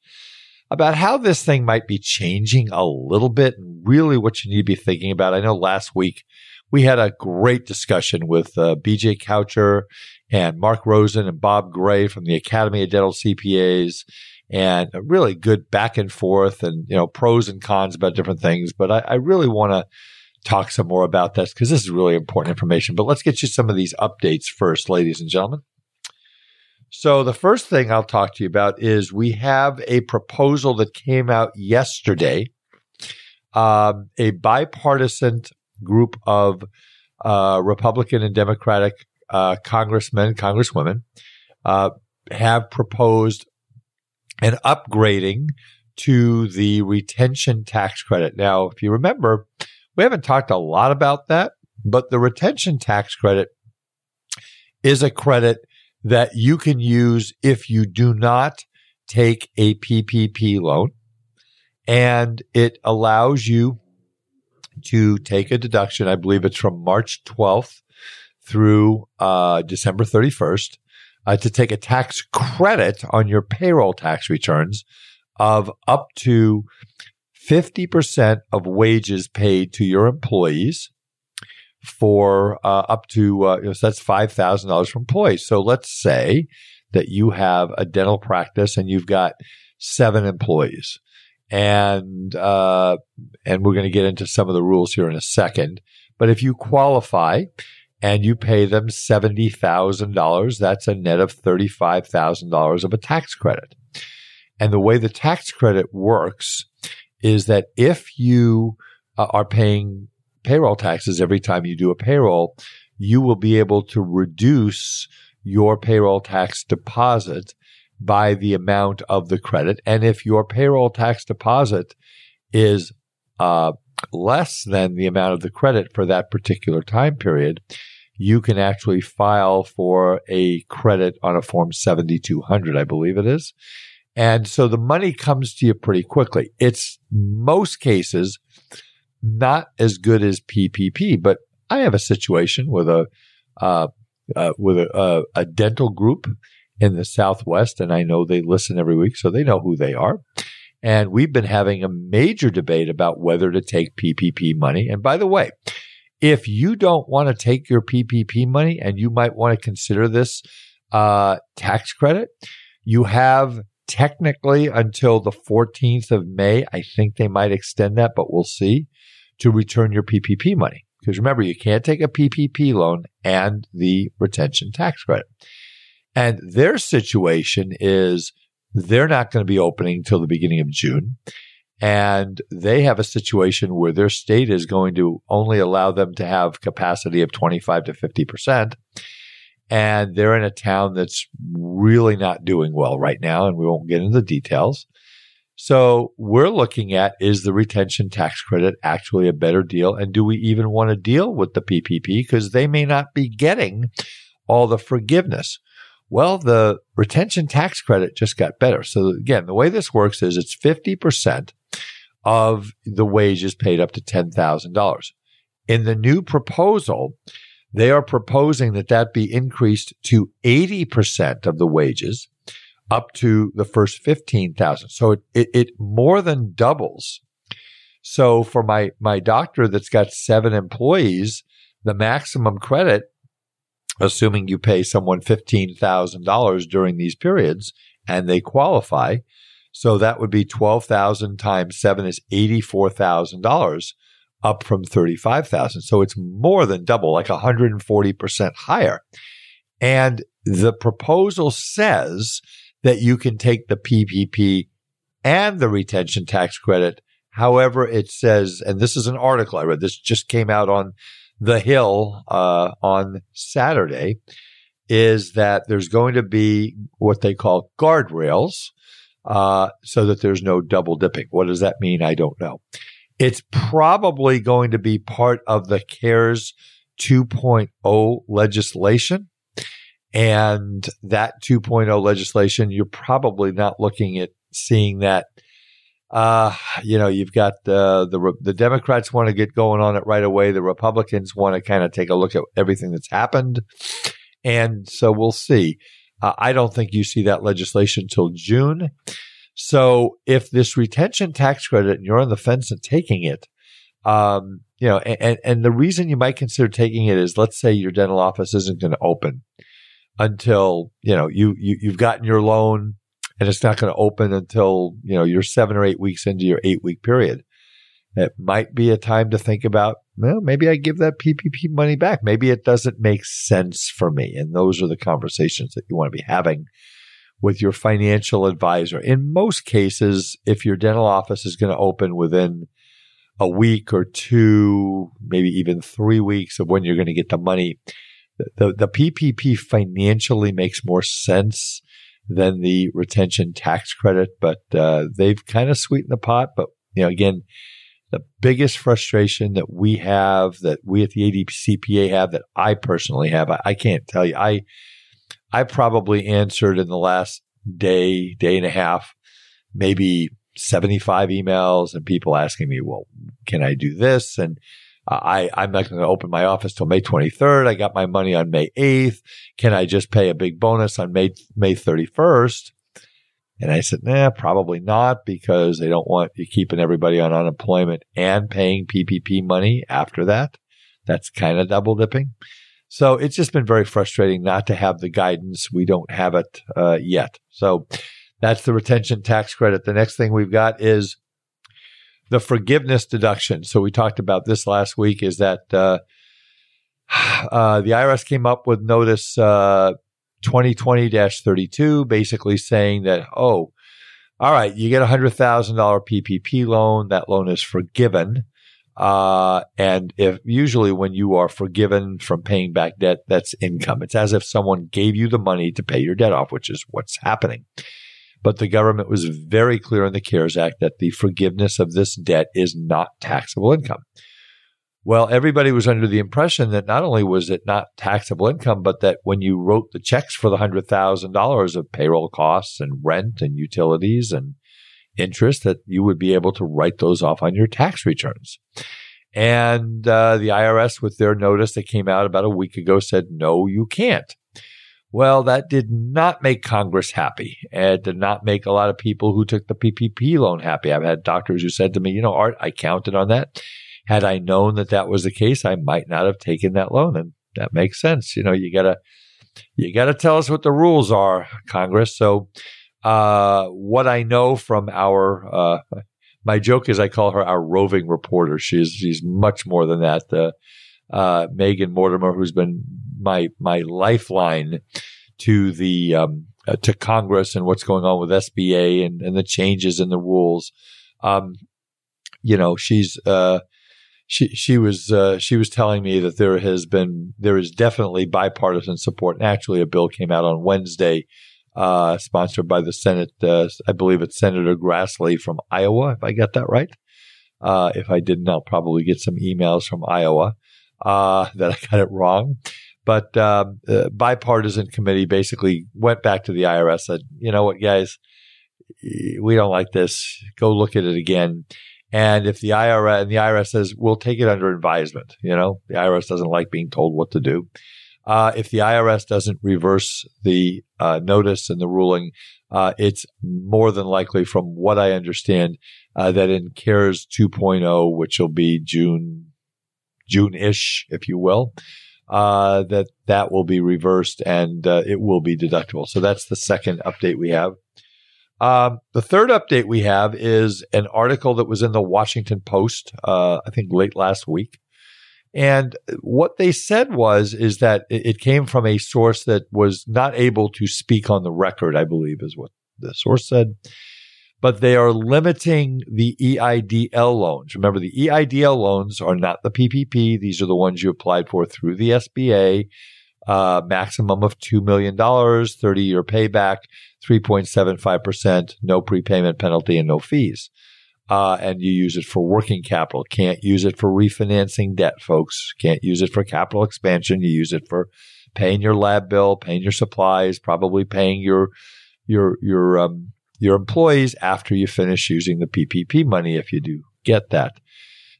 about how this thing might be changing a little bit and really what you need to be thinking about. I know last week we had a great discussion with uh, BJ Coucher and Mark Rosen and Bob Gray from the Academy of Dental CPAs and a really good back and forth and, you know, pros and cons about different things. But I, I really want to talk some more about this because this is really important information. But let's get you some of these updates first, ladies and gentlemen. So the first thing I'll talk to you about is we have a proposal that came out yesterday. Um, a bipartisan group of uh, Republican and Democratic uh, congressmen, congresswomen uh, have proposed an upgrading to the retention tax credit. Now, if you remember, we haven't talked a lot about that, but the retention tax credit is a credit that you can use if you do not take a PPP loan. And it allows you to take a deduction. I believe it's from March 12th through uh, December 31st uh, to take a tax credit on your payroll tax returns of up to 50% of wages paid to your employees for uh, up to, uh, so that's $5,000 for employees. So let's say that you have a dental practice and you've got seven employees. And, uh, and we're going to get into some of the rules here in a second. But if you qualify and you pay them $70,000, that's a net of $35,000 of a tax credit. And the way the tax credit works is that if you uh, are paying payroll taxes every time you do a payroll, you will be able to reduce your payroll tax deposit by the amount of the credit. And if your payroll tax deposit is uh, less than the amount of the credit for that particular time period, you can actually file for a credit on a form 7200, I believe it is. And so the money comes to you pretty quickly. It's most cases not as good as PPP, but I have a situation with a, uh, uh, with a, uh, a dental group in the Southwest, and I know they listen every week, so they know who they are. And we've been having a major debate about whether to take PPP money. And by the way, if you don't want to take your PPP money and you might want to consider this uh, tax credit, you have technically until the 14th of May. I think they might extend that, but we'll see to return your PPP money. Because remember, you can't take a PPP loan and the retention tax credit. And their situation is they're not going to be opening until the beginning of June. And they have a situation where their state is going to only allow them to have capacity of 25 to 50% and they're in a town that's really not doing well right now, and we won't get into the details. So we're looking at is the retention tax credit actually a better deal? And do we even want to deal with the PPP? Because they may not be getting all the forgiveness. Well, the retention tax credit just got better. So again, the way this works is it's 50% of the wages paid up to $10,000. In the new proposal, they are proposing that that be increased to 80% of the wages up to the first 15,000. So it, it, it, more than doubles. So for my, my doctor that's got seven employees, the maximum credit, assuming you pay someone $15,000 during these periods and they qualify. So that would be 12,000 times seven is $84,000 up from 35,000. So it's more than double, like 140% higher. And the proposal says that you can take the PPP and the retention tax credit. However, it says, and this is an article I read, this just came out on the Hill uh, on Saturday, is that there's going to be what they call guardrails uh, so that there's no double dipping. What does that mean? I don't know. It's probably going to be part of the CARES 2.0 legislation. And that 2.0 legislation, you're probably not looking at seeing that. Uh, you know, you've got the, the, the Democrats want to get going on it right away. The Republicans want to kind of take a look at everything that's happened. And so we'll see. Uh, I don't think you see that legislation till June. So if this retention tax credit and you're on the fence and taking it, um, you know, and, and the reason you might consider taking it is let's say your dental office isn't going to open until, you know, you, you, you've gotten your loan and it's not going to open until, you know, you're seven or eight weeks into your eight week period. It might be a time to think about, well, maybe I give that PPP money back. Maybe it doesn't make sense for me. And those are the conversations that you want to be having with your financial advisor. In most cases, if your dental office is going to open within a week or two, maybe even three weeks of when you're going to get the money, the, the PPP financially makes more sense than the retention tax credit, but uh, they've kind of sweetened the pot. But you know, again, the biggest frustration that we have, that we at the ADCPA have, that I personally have, I, I can't tell you. I I probably answered in the last day, day and a half, maybe 75 emails and people asking me, well, can I do this? And I, I'm not going to open my office till May 23rd. I got my money on May 8th. Can I just pay a big bonus on May, May 31st? And I said, nah, probably not because they don't want you keeping everybody on unemployment and paying PPP money after that. That's kind of double dipping. So it's just been very frustrating not to have the guidance. We don't have it uh, yet. So that's the retention tax credit. The next thing we've got is the forgiveness deduction. So we talked about this last week is that uh, uh, the IRS came up with notice 2020 uh, 32, basically saying that, oh, all right, you get a $100,000 PPP loan. That loan is forgiven. Uh, and if usually when you are forgiven from paying back debt, that's income. It's as if someone gave you the money to pay your debt off, which is what's happening. But the government was very clear in the CARES Act that the forgiveness of this debt is not taxable income. Well, everybody was under the impression that not only was it not taxable income, but that when you wrote the checks for the $100,000 of payroll costs and rent and utilities and interest that you would be able to write those off on your tax returns. And uh, the IRS, with their notice that came out about a week ago, said, no, you can't. Well, that did not make Congress happy. It did not make a lot of people who took the PPP loan happy. I've had doctors who said to me, you know, Art, I counted on that. Had I known that that was the case, I might not have taken that loan. And that makes sense. You know, you gotta, you gotta tell us what the rules are, Congress. So, uh, what I know from our, uh, my joke is I call her our roving reporter. She's, she's much more than that. Uh, uh, Megan Mortimer, who's been my, my lifeline to the, um, uh, to Congress and what's going on with SBA and, and the changes in the rules. Um, you know, she's, uh, she she was uh, she was telling me that there has been there is definitely bipartisan support. Actually, a bill came out on Wednesday uh, sponsored by the Senate. Uh, I believe it's Senator Grassley from Iowa, if I got that right. Uh, if I didn't, I'll probably get some emails from Iowa uh, that I got it wrong. But uh, bipartisan committee basically went back to the IRS said, you know what, guys, we don't like this. Go look at it again. And if the IRS and the IRS says we'll take it under advisement, you know, the IRS doesn't like being told what to do. Uh, if the IRS doesn't reverse the uh, notice and the ruling, uh, it's more than likely, from what I understand, uh, that in CARES 2.0, which will be June, June-ish, if you will, uh, that that will be reversed and uh, it will be deductible. So that's the second update we have. Um, the third update we have is an article that was in the Washington Post, uh, I think late last week. And what they said was, is that it came from a source that was not able to speak on the record, I believe is what the source said. But they are limiting the EIDL loans. Remember, the EIDL loans are not the PPP. These are the ones you applied for through the SBA. Uh, maximum of $2 million, 30 year payback. 3.75%, no prepayment penalty and no fees. Uh, and you use it for working capital. Can't use it for refinancing debt, folks. Can't use it for capital expansion. You use it for paying your lab bill, paying your supplies, probably paying your your your um, your employees after you finish using the PPP money if you do get that.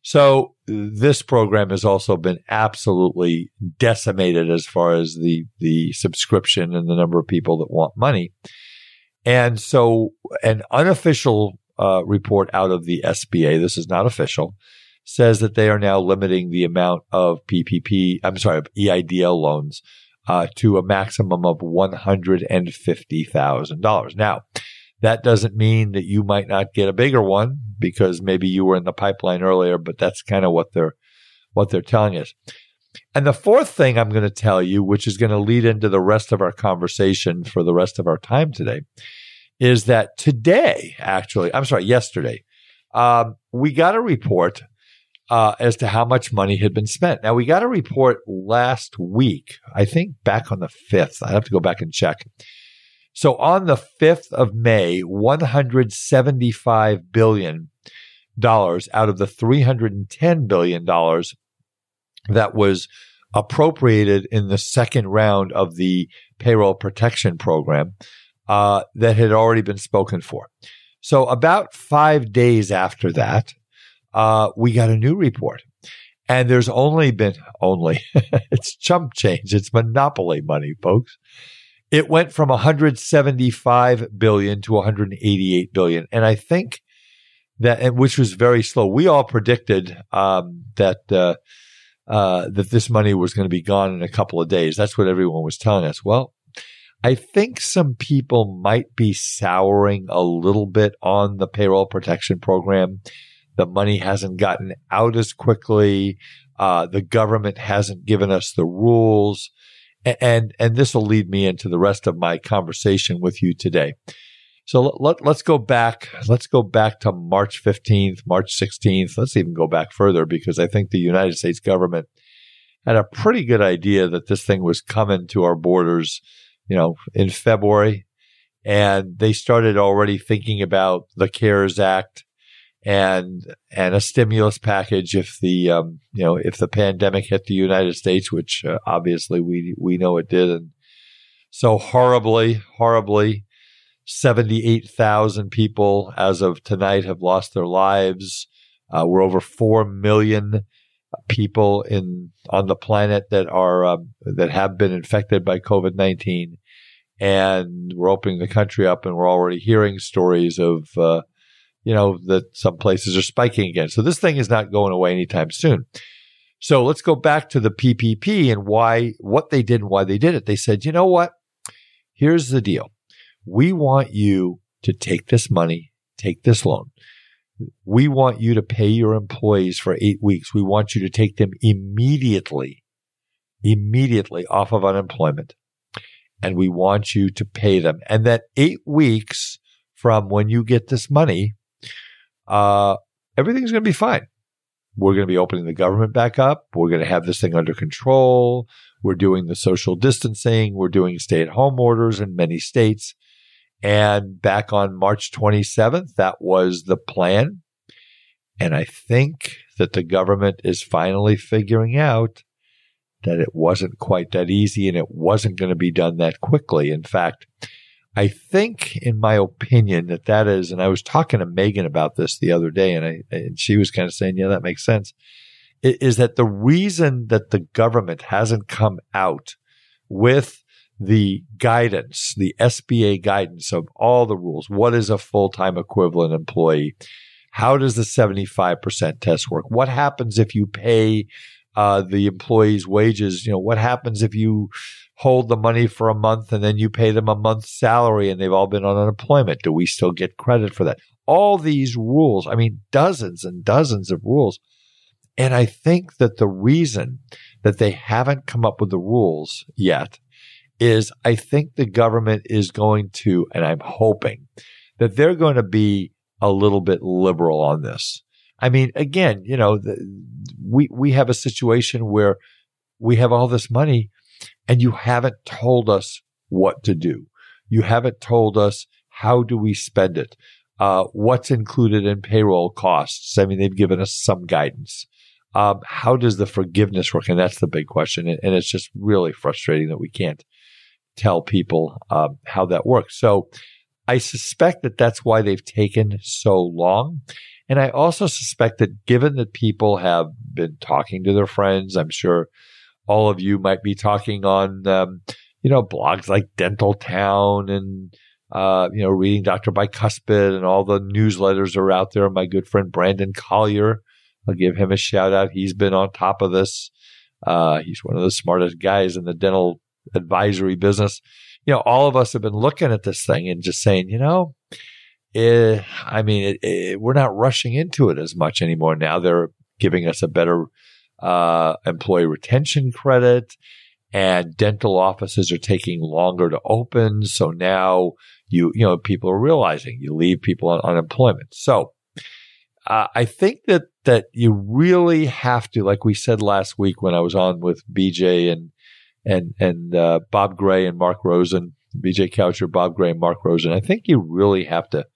So this program has also been absolutely decimated as far as the the subscription and the number of people that want money. And so an unofficial uh, report out of the SBA, this is not official, says that they are now limiting the amount of PPP, I'm sorry, of EIDL loans uh, to a maximum of $150,000. Now, that doesn't mean that you might not get a bigger one because maybe you were in the pipeline earlier, but that's kind of what they're what they're telling us. And the fourth thing I'm going to tell you, which is going to lead into the rest of our conversation for the rest of our time today, is that today, actually, I'm sorry, yesterday, um, we got a report uh, as to how much money had been spent. Now, we got a report last week, I think back on the 5th. I have to go back and check. So on the 5th of May, $175 billion out of the $310 billion that was appropriated in the second round of the payroll protection program uh, that had already been spoken for. So about five days after that, uh, we got a new report. And there's only been only it's chump change. It's monopoly money, folks. It went from 175 billion to 188 billion. And I think that, which was very slow. We all predicted, um, that, uh, uh, that this money was going to be gone in a couple of days. That's what everyone was telling us. Well, I think some people might be souring a little bit on the payroll protection program. The money hasn't gotten out as quickly. Uh, the government hasn't given us the rules. And, and this will lead me into the rest of my conversation with you today. So let, us go back. Let's go back to March 15th, March 16th. Let's even go back further because I think the United States government had a pretty good idea that this thing was coming to our borders, you know, in February. And they started already thinking about the CARES Act and and a stimulus package if the um, you know if the pandemic hit the United States, which uh, obviously we we know it did, and so horribly, horribly, seventy eight thousand people as of tonight have lost their lives. Uh, we're over four million people in on the planet that are um, that have been infected by COVID nineteen, and we're opening the country up, and we're already hearing stories of uh, you know, that some places are spiking again. So this thing is not going away anytime soon. So let's go back to the PPP and why, what they did and why they did it. They said, you know what? Here's the deal. We want you to take this money, take this loan. We want you to pay your employees for eight weeks. We want you to take them immediately, immediately off of unemployment. And we want you to pay them. And that eight weeks from when you get this money uh, everything's going to be fine. We're going to be opening the government back up. We're going to have this thing under control. We're doing the social distancing. We're doing stay at home orders in many states. And back on March 27th, that was the plan. And I think that the government is finally figuring out that it wasn't quite that easy and it wasn't going to be done that quickly. In fact, I think, in my opinion, that that is, and I was talking to Megan about this the other day, and I, and she was kind of saying, yeah, that makes sense. Is that the reason that the government hasn't come out with the guidance, the SBA guidance of all the rules? What is a full-time equivalent employee? How does the 75% test work? What happens if you pay uh, the employee's wages? You know, what happens if you hold the money for a month and then you pay them a month's salary and they've all been on unemployment. Do we still get credit for that? All these rules, I mean, dozens and dozens of rules. And I think that the reason that they haven't come up with the rules yet is I think the government is going to, and I'm hoping that they're going to be a little bit liberal on this. I mean, again, you know, the, we, we have a situation where we have all this money and you haven't told us what to do. You haven't told us how do we spend it? Uh, what's included in payroll costs? I mean, they've given us some guidance. Um, how does the forgiveness work? And that's the big question. And, and it's just really frustrating that we can't tell people um, how that works. So I suspect that that's why they've taken so long. And I also suspect that given that people have been talking to their friends, I'm sure all of you might be talking on, um, you know, blogs like Dental Town and, uh, you know, reading Dr. Bicuspid and all the newsletters are out there. My good friend Brandon Collier, I'll give him a shout out. He's been on top of this. Uh, he's one of the smartest guys in the dental advisory business. You know, all of us have been looking at this thing and just saying, you know, eh, I mean, it, it, we're not rushing into it as much anymore. Now they're giving us a better uh, employee retention credit and dental offices are taking longer to open. So now you, you know, people are realizing you leave people on unemployment. So, uh, I think that, that you really have to, like we said last week when I was on with BJ and, and, and, uh, Bob Gray and Mark Rosen, BJ Coucher, Bob Gray and Mark Rosen. I think you really have to,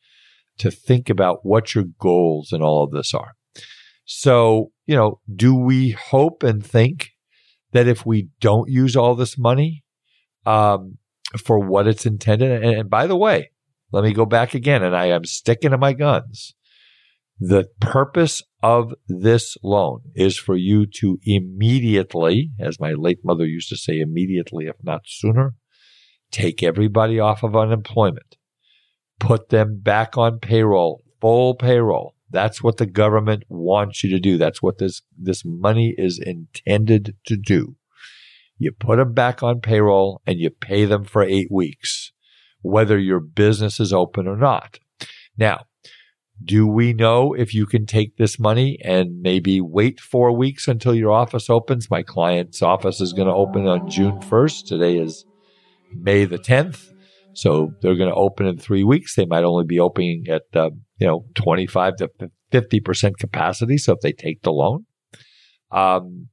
to think about what your goals and all of this are. So, you know, do we hope and think that if we don't use all this money um, for what it's intended, and, and by the way, let me go back again, and I am sticking to my guns. The purpose of this loan is for you to immediately, as my late mother used to say, immediately, if not sooner, take everybody off of unemployment, put them back on payroll, full payroll, that's what the government wants you to do. That's what this, this money is intended to do. You put them back on payroll and you pay them for eight weeks, whether your business is open or not. Now, do we know if you can take this money and maybe wait four weeks until your office opens? My client's office is going to open on June 1st. Today is May the 10th. So they're going to open in three weeks. They might only be opening at, uh, you know, 25 to 50% capacity. So if they take the loan, um,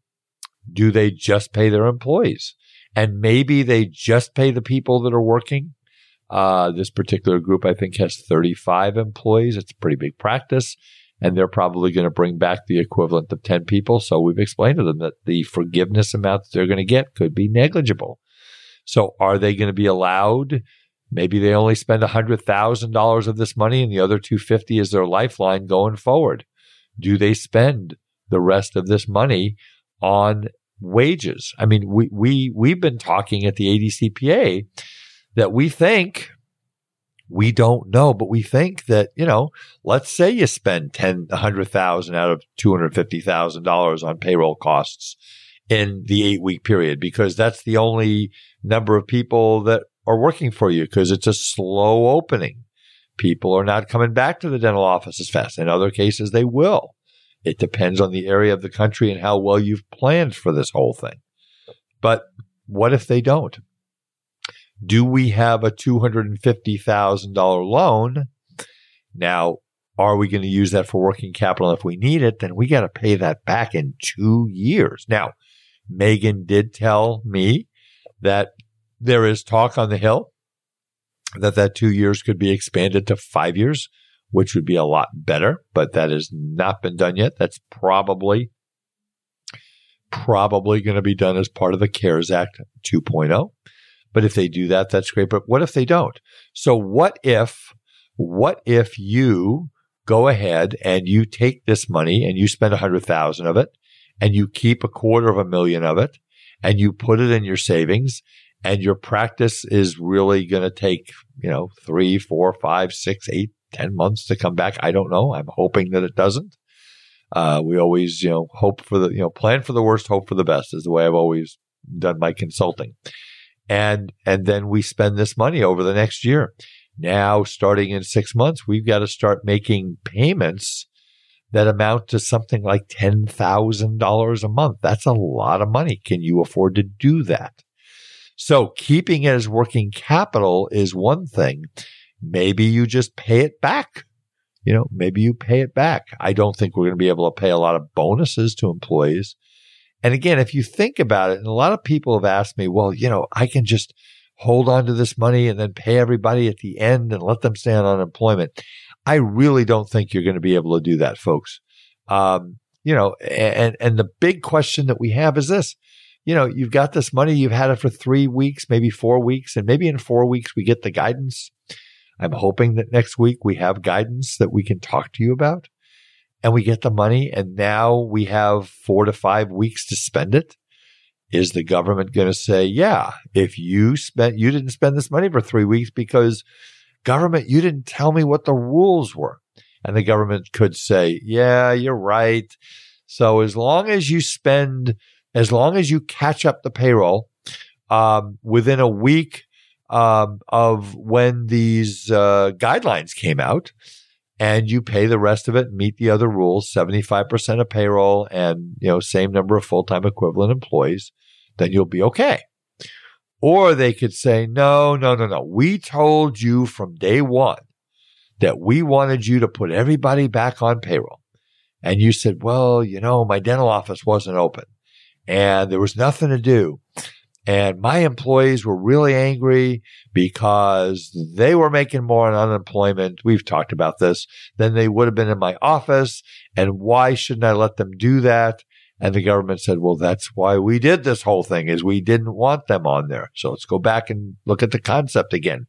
do they just pay their employees? And maybe they just pay the people that are working. Uh, this particular group, I think, has 35 employees. It's a pretty big practice. And they're probably going to bring back the equivalent of 10 people. So we've explained to them that the forgiveness amount that they're going to get could be negligible. So are they going to be allowed Maybe they only spend $100,000 of this money and the other 250 is their lifeline going forward. Do they spend the rest of this money on wages? I mean, we, we, we've been talking at the ADCPA that we think we don't know, but we think that, you know, let's say you spend 10, 100,000 out of $250,000 on payroll costs in the eight week period because that's the only number of people that are working for you because it's a slow opening. People are not coming back to the dental office as fast. In other cases, they will. It depends on the area of the country and how well you've planned for this whole thing. But what if they don't? Do we have a $250,000 loan? Now, are we going to use that for working capital? If we need it, then we got to pay that back in two years. Now, Megan did tell me that there is talk on the Hill that that two years could be expanded to five years, which would be a lot better, but that has not been done yet. That's probably probably going to be done as part of the CARES Act 2.0. But if they do that, that's great. But what if they don't? So what if, what if you go ahead and you take this money and you spend a hundred thousand of it and you keep a quarter of a million of it and you put it in your savings and your practice is really going to take, you know, three, four, five, six, eight, ten months to come back. I don't know. I'm hoping that it doesn't. Uh, we always, you know, hope for the, you know, plan for the worst, hope for the best is the way I've always done my consulting. And, and then we spend this money over the next year. Now, starting in six months, we've got to start making payments that amount to something like $10,000 a month. That's a lot of money. Can you afford to do that? So keeping it as working capital is one thing. Maybe you just pay it back. You know, maybe you pay it back. I don't think we're going to be able to pay a lot of bonuses to employees. And again, if you think about it, and a lot of people have asked me, well, you know, I can just hold on to this money and then pay everybody at the end and let them stay on unemployment. I really don't think you're going to be able to do that, folks. Um, you know, and, and the big question that we have is this, you know, you've got this money, you've had it for three weeks, maybe four weeks, and maybe in four weeks we get the guidance. I'm hoping that next week we have guidance that we can talk to you about and we get the money and now we have four to five weeks to spend it. Is the government going to say, yeah, if you spent, you didn't spend this money for three weeks because government, you didn't tell me what the rules were. And the government could say, yeah, you're right. So as long as you spend as long as you catch up the payroll um, within a week um, of when these uh, guidelines came out, and you pay the rest of it, meet the other rules, seventy five percent of payroll, and you know same number of full time equivalent employees, then you'll be okay. Or they could say, no, no, no, no. We told you from day one that we wanted you to put everybody back on payroll. And you said, well, you know, my dental office wasn't open and there was nothing to do. And my employees were really angry because they were making more on unemployment. We've talked about this than they would have been in my office. And why shouldn't I let them do that? And the government said, well, that's why we did this whole thing is we didn't want them on there. So let's go back and look at the concept again.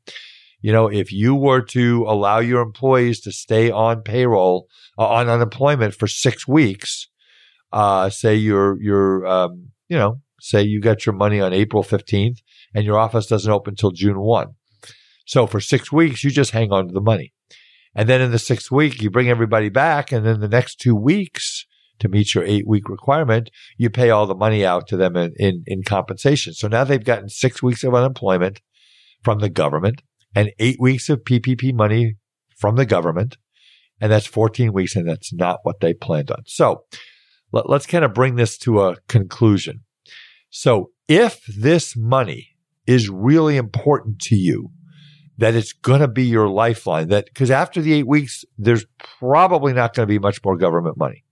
You know, if you were to allow your employees to stay on payroll, uh, on unemployment for six weeks, uh, say you're, you're, um, you know, say you got your money on April 15th and your office doesn't open until June 1. So for six weeks, you just hang on to the money. And then in the sixth week, you bring everybody back. And then the next two weeks to meet your eight week requirement, you pay all the money out to them in, in, in compensation. So now they've gotten six weeks of unemployment from the government and eight weeks of PPP money from the government. And that's 14 weeks. And that's not what they planned on. So let, let's kind of bring this to a conclusion. So if this money is really important to you, that it's going to be your lifeline, that because after the eight weeks, there's probably not going to be much more government money.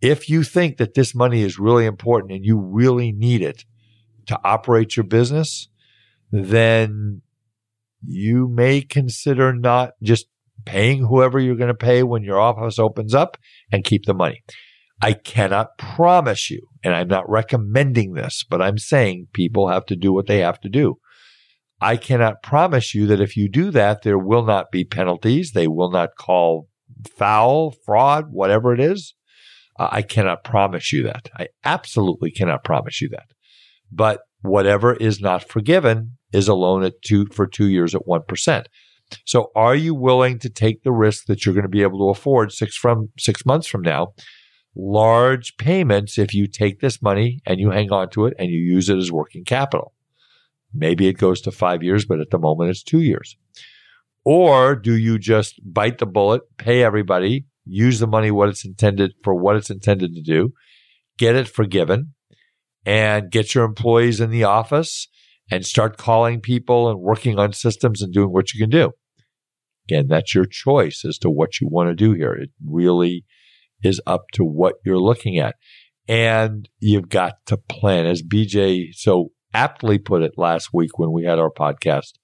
If you think that this money is really important and you really need it to operate your business, then you may consider not just paying whoever you're going to pay when your office opens up and keep the money. I cannot promise you, and I'm not recommending this, but I'm saying people have to do what they have to do. I cannot promise you that if you do that, there will not be penalties. They will not call foul, fraud, whatever it is. Uh, I cannot promise you that. I absolutely cannot promise you that. But whatever is not forgiven is a loan at two for two years at 1%. So are you willing to take the risk that you're going to be able to afford six from six months from now large payments if you take this money and you hang on to it and you use it as working capital. Maybe it goes to five years, but at the moment it's two years. Or do you just bite the bullet, pay everybody, use the money what it's intended for what it's intended to do, get it forgiven, and get your employees in the office and start calling people and working on systems and doing what you can do. Again, that's your choice as to what you want to do here. It really is up to what you're looking at. And you've got to plan, as BJ so aptly put it last week when we had our podcast.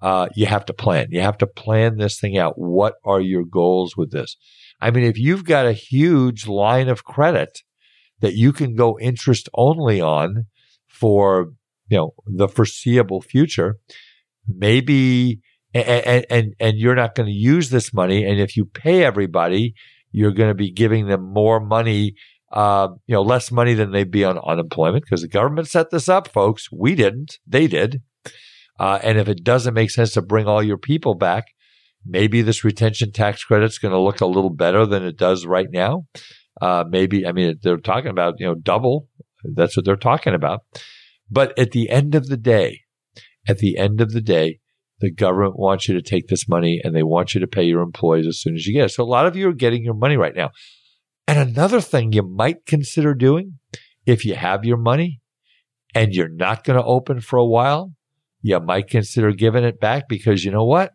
Uh, you have to plan. You have to plan this thing out. What are your goals with this? I mean, if you've got a huge line of credit that you can go interest only on for, you know, the foreseeable future, maybe, and, and, and you're not going to use this money. And if you pay everybody, you're going to be giving them more money, uh, you know, less money than they'd be on unemployment because the government set this up, folks. We didn't. They did. Uh, and if it doesn't make sense to bring all your people back, maybe this retention tax credit is going to look a little better than it does right now. Uh, maybe, I mean, they're talking about, you know, double. That's what they're talking about. But at the end of the day, at the end of the day, the government wants you to take this money and they want you to pay your employees as soon as you get it. So a lot of you are getting your money right now. And another thing you might consider doing if you have your money and you're not going to open for a while, you might consider giving it back because you know what?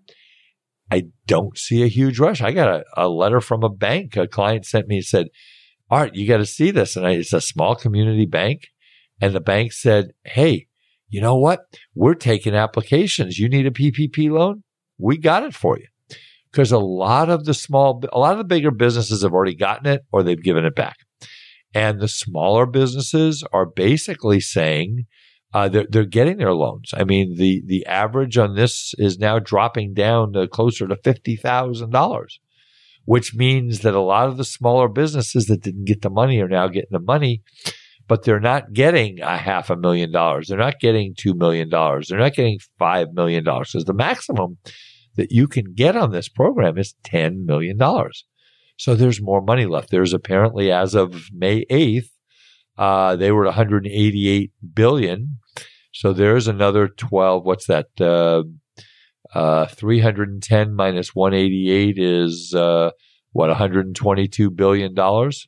I don't see a huge rush. I got a, a letter from a bank. A client sent me and said, Art, you got to see this. And I, it's a small community bank. And the bank said, Hey, you know what? We're taking applications. You need a PPP loan? We got it for you. Because a lot of the small, a lot of the bigger businesses have already gotten it or they've given it back. And the smaller businesses are basically saying, uh, they're, they're getting their loans. I mean, the, the average on this is now dropping down to closer to $50,000, which means that a lot of the smaller businesses that didn't get the money are now getting the money but they're not getting a half a million dollars. They're not getting $2 million. They're not getting $5 million because the maximum that you can get on this program is $10 million. So there's more money left. There's apparently, as of May 8th, uh, they were 188 billion. So there's another 12. What's that? Uh, uh, 310 minus 188 is, uh, what, 122 billion dollars?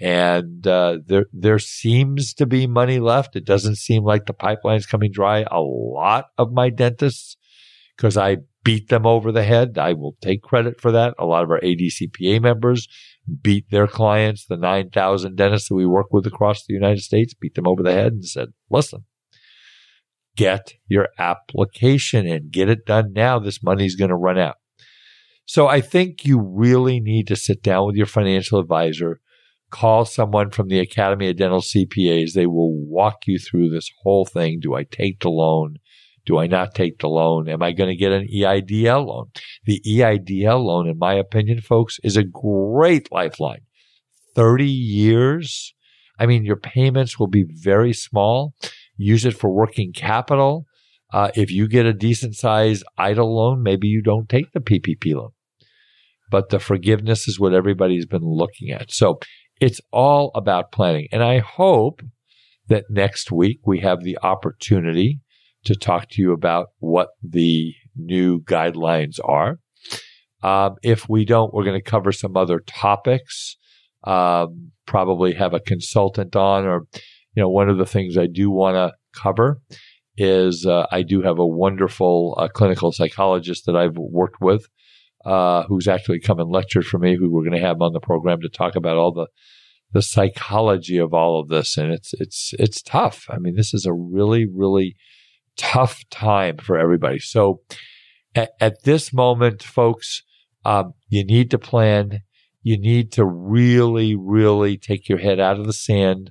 And uh, there there seems to be money left. It doesn't seem like the pipeline's coming dry. A lot of my dentists, because I beat them over the head, I will take credit for that. A lot of our ADCPA members beat their clients, the nine thousand dentists that we work with across the United States, beat them over the head and said, "Listen." Get your application and get it done now. This money's going to run out. So I think you really need to sit down with your financial advisor, call someone from the Academy of Dental CPAs. They will walk you through this whole thing. Do I take the loan? Do I not take the loan? Am I going to get an EIDL loan? The EIDL loan, in my opinion, folks, is a great lifeline. 30 years. I mean, your payments will be very small. Use it for working capital. Uh, if you get a decent size EIDL loan, maybe you don't take the PPP loan. But the forgiveness is what everybody's been looking at. So it's all about planning. And I hope that next week we have the opportunity to talk to you about what the new guidelines are. Um, if we don't, we're going to cover some other topics. Um, probably have a consultant on, or you know, one of the things I do want to cover is uh, I do have a wonderful uh, clinical psychologist that I've worked with uh, who's actually come and lectured for me, who we're going to have on the program to talk about all the the psychology of all of this. And it's it's it's tough. I mean, this is a really really tough time for everybody. So at, at this moment, folks, um, you need to plan. You need to really, really take your head out of the sand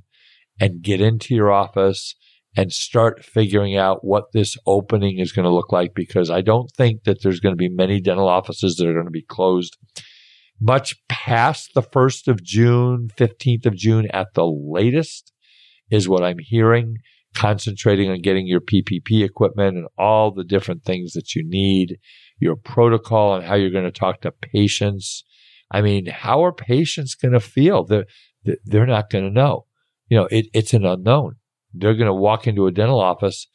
and get into your office and start figuring out what this opening is going to look like because I don't think that there's going to be many dental offices that are going to be closed much past the 1st of June, 15th of June at the latest is what I'm hearing, concentrating on getting your PPP equipment and all the different things that you need, your protocol and how you're going to talk to patients. I mean, how are patients going to feel? They're, they're not going to know. You know, it, it's an unknown they're going to walk into a dental office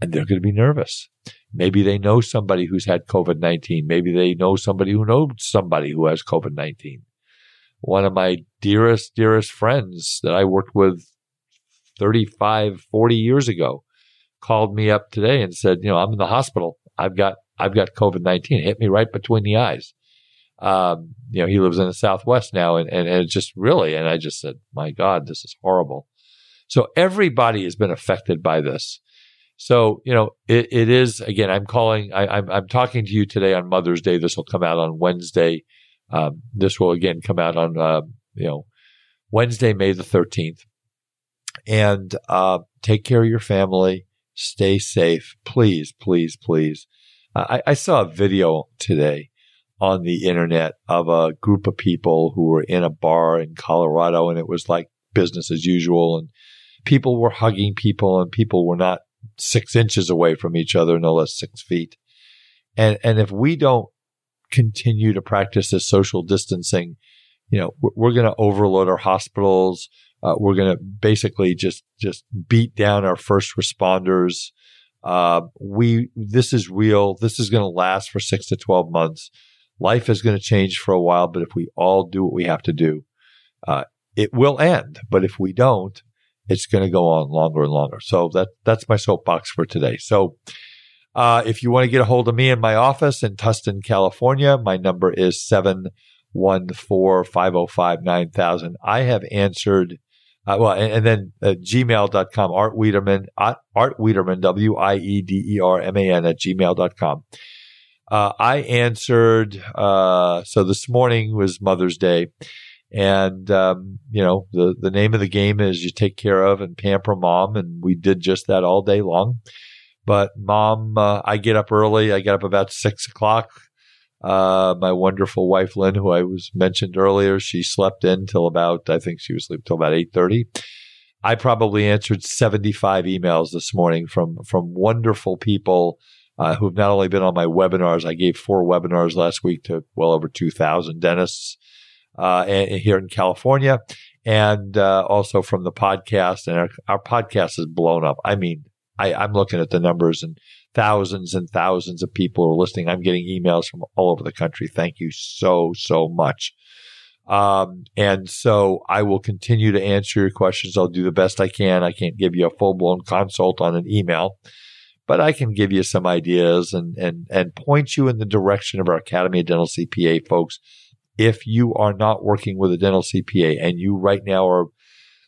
and they're going to be nervous. Maybe they know somebody who's had COVID 19. Maybe they know somebody who knows somebody who has COVID 19. One of my dearest, dearest friends that I worked with 35, 40 years ago called me up today and said, you know, I'm in the hospital. I've got, I've got COVID 19. Hit me right between the eyes. Um, you know, he lives in the Southwest now and, and, and it just really, and I just said, my God, this is horrible. So everybody has been affected by this. So, you know, it, it is, again, I'm calling, I, am talking to you today on Mother's Day. This will come out on Wednesday. Um, this will again come out on, uh, you know, Wednesday, May the 13th. And uh, take care of your family. Stay safe. Please, please, please. I, I saw a video today on the internet of a group of people who were in a bar in Colorado and it was like business as usual and people were hugging people and people were not six inches away from each other, no less six feet. And, and if we don't continue to practice this social distancing, you know, we're, going to overload our hospitals. Uh, we're going to basically just, just beat down our first responders. Uh, we, this is real. This is going to last for six to 12 months. Life is going to change for a while, but if we all do what we have to do, uh, it will end. But if we don't, it's going to go on longer and longer. So that, that's my soapbox for today. So, uh, if you want to get a hold of me in my office in Tustin, California, my number is 714-505-9000. I have answered, uh, well, and, and then uh, gmail.com, Art Wiederman, Art Wiederman, W-I-E-D-E-R-M-A-N at gmail.com. Uh, I answered, uh, so this morning was Mother's Day. And, um, you know, the, the name of the game is you take care of and pamper mom. And we did just that all day long. But mom, uh, I get up early. I get up about six o'clock. Uh, my wonderful wife, Lynn, who I was mentioned earlier, she slept in till about, I think she was asleep till about 8.30. I probably answered 75 emails this morning from, from wonderful people, uh, who've not only been on my webinars, I gave four webinars last week to well over 2,000 dentists uh, here in California, and uh, also from the podcast. And our, our podcast has blown up. I mean, I, I'm looking at the numbers and thousands and thousands of people are listening. I'm getting emails from all over the country. Thank you so, so much. Um, and so I will continue to answer your questions. I'll do the best I can. I can't give you a full blown consult on an email, but I can give you some ideas and, and, and point you in the direction of our Academy of Dental CPA folks if you are not working with a dental CPA and you right now are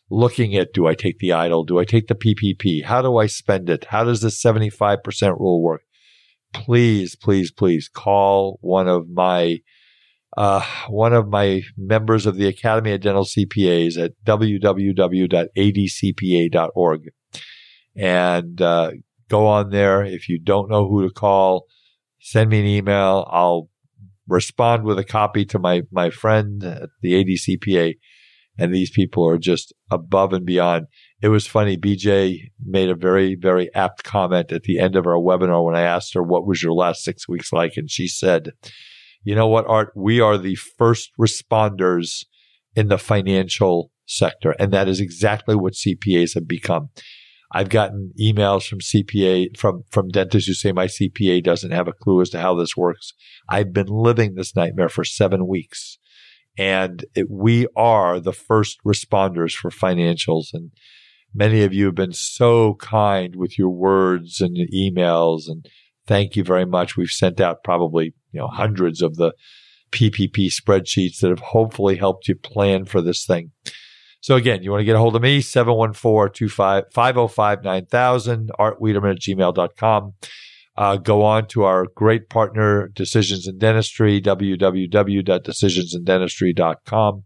looking at do I take the EIDL? Do I take the PPP? How do I spend it? How does the 75% rule work? Please, please, please call one of my uh, one of my members of the Academy of Dental CPAs at www.adcpa.org and uh, go on there. If you don't know who to call, send me an email. I'll respond with a copy to my, my friend at the ADCPA. And these people are just above and beyond. It was funny. BJ made a very, very apt comment at the end of our webinar when I asked her, what was your last six weeks like? And she said, you know what, Art? We are the first responders in the financial sector. And that is exactly what CPAs have become. I've gotten emails from CPA, from, from dentists who say my CPA doesn't have a clue as to how this works. I've been living this nightmare for seven weeks and it, we are the first responders for financials. And many of you have been so kind with your words and your emails and thank you very much. We've sent out probably, you know, hundreds of the PPP spreadsheets that have hopefully helped you plan for this thing. So again, you want to get a hold of me, 714-505-9000, artwiederman at gmail.com. Uh, go on to our great partner, Decisions in Dentistry, www.decisionsindentistry.com.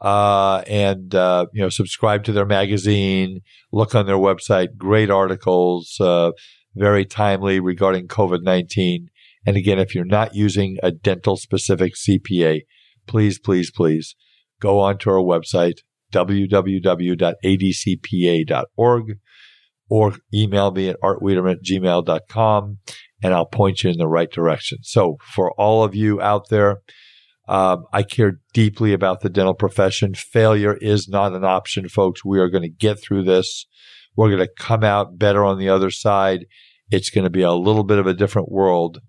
Uh, and, uh, you know, subscribe to their magazine, look on their website, great articles, uh, very timely regarding COVID-19. And again, if you're not using a dental specific CPA, please, please, please go onto our website, www.adcpa.org, or email me at artwiederman at gmail.com, and I'll point you in the right direction. So for all of you out there, um, I care deeply about the dental profession. Failure is not an option, folks. We are going to get through this. We're going to come out better on the other side. It's going to be a little bit of a different world,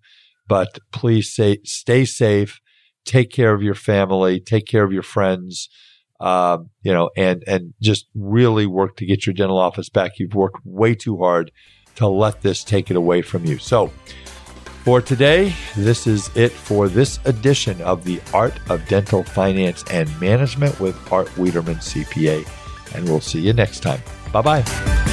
but please say, stay safe take care of your family, take care of your friends, uh, you know, and and just really work to get your dental office back. You've worked way too hard to let this take it away from you. So. For today, this is it for this edition of the Art of Dental Finance and Management with Art Wiederman CPA. And we'll see you next time. Bye bye.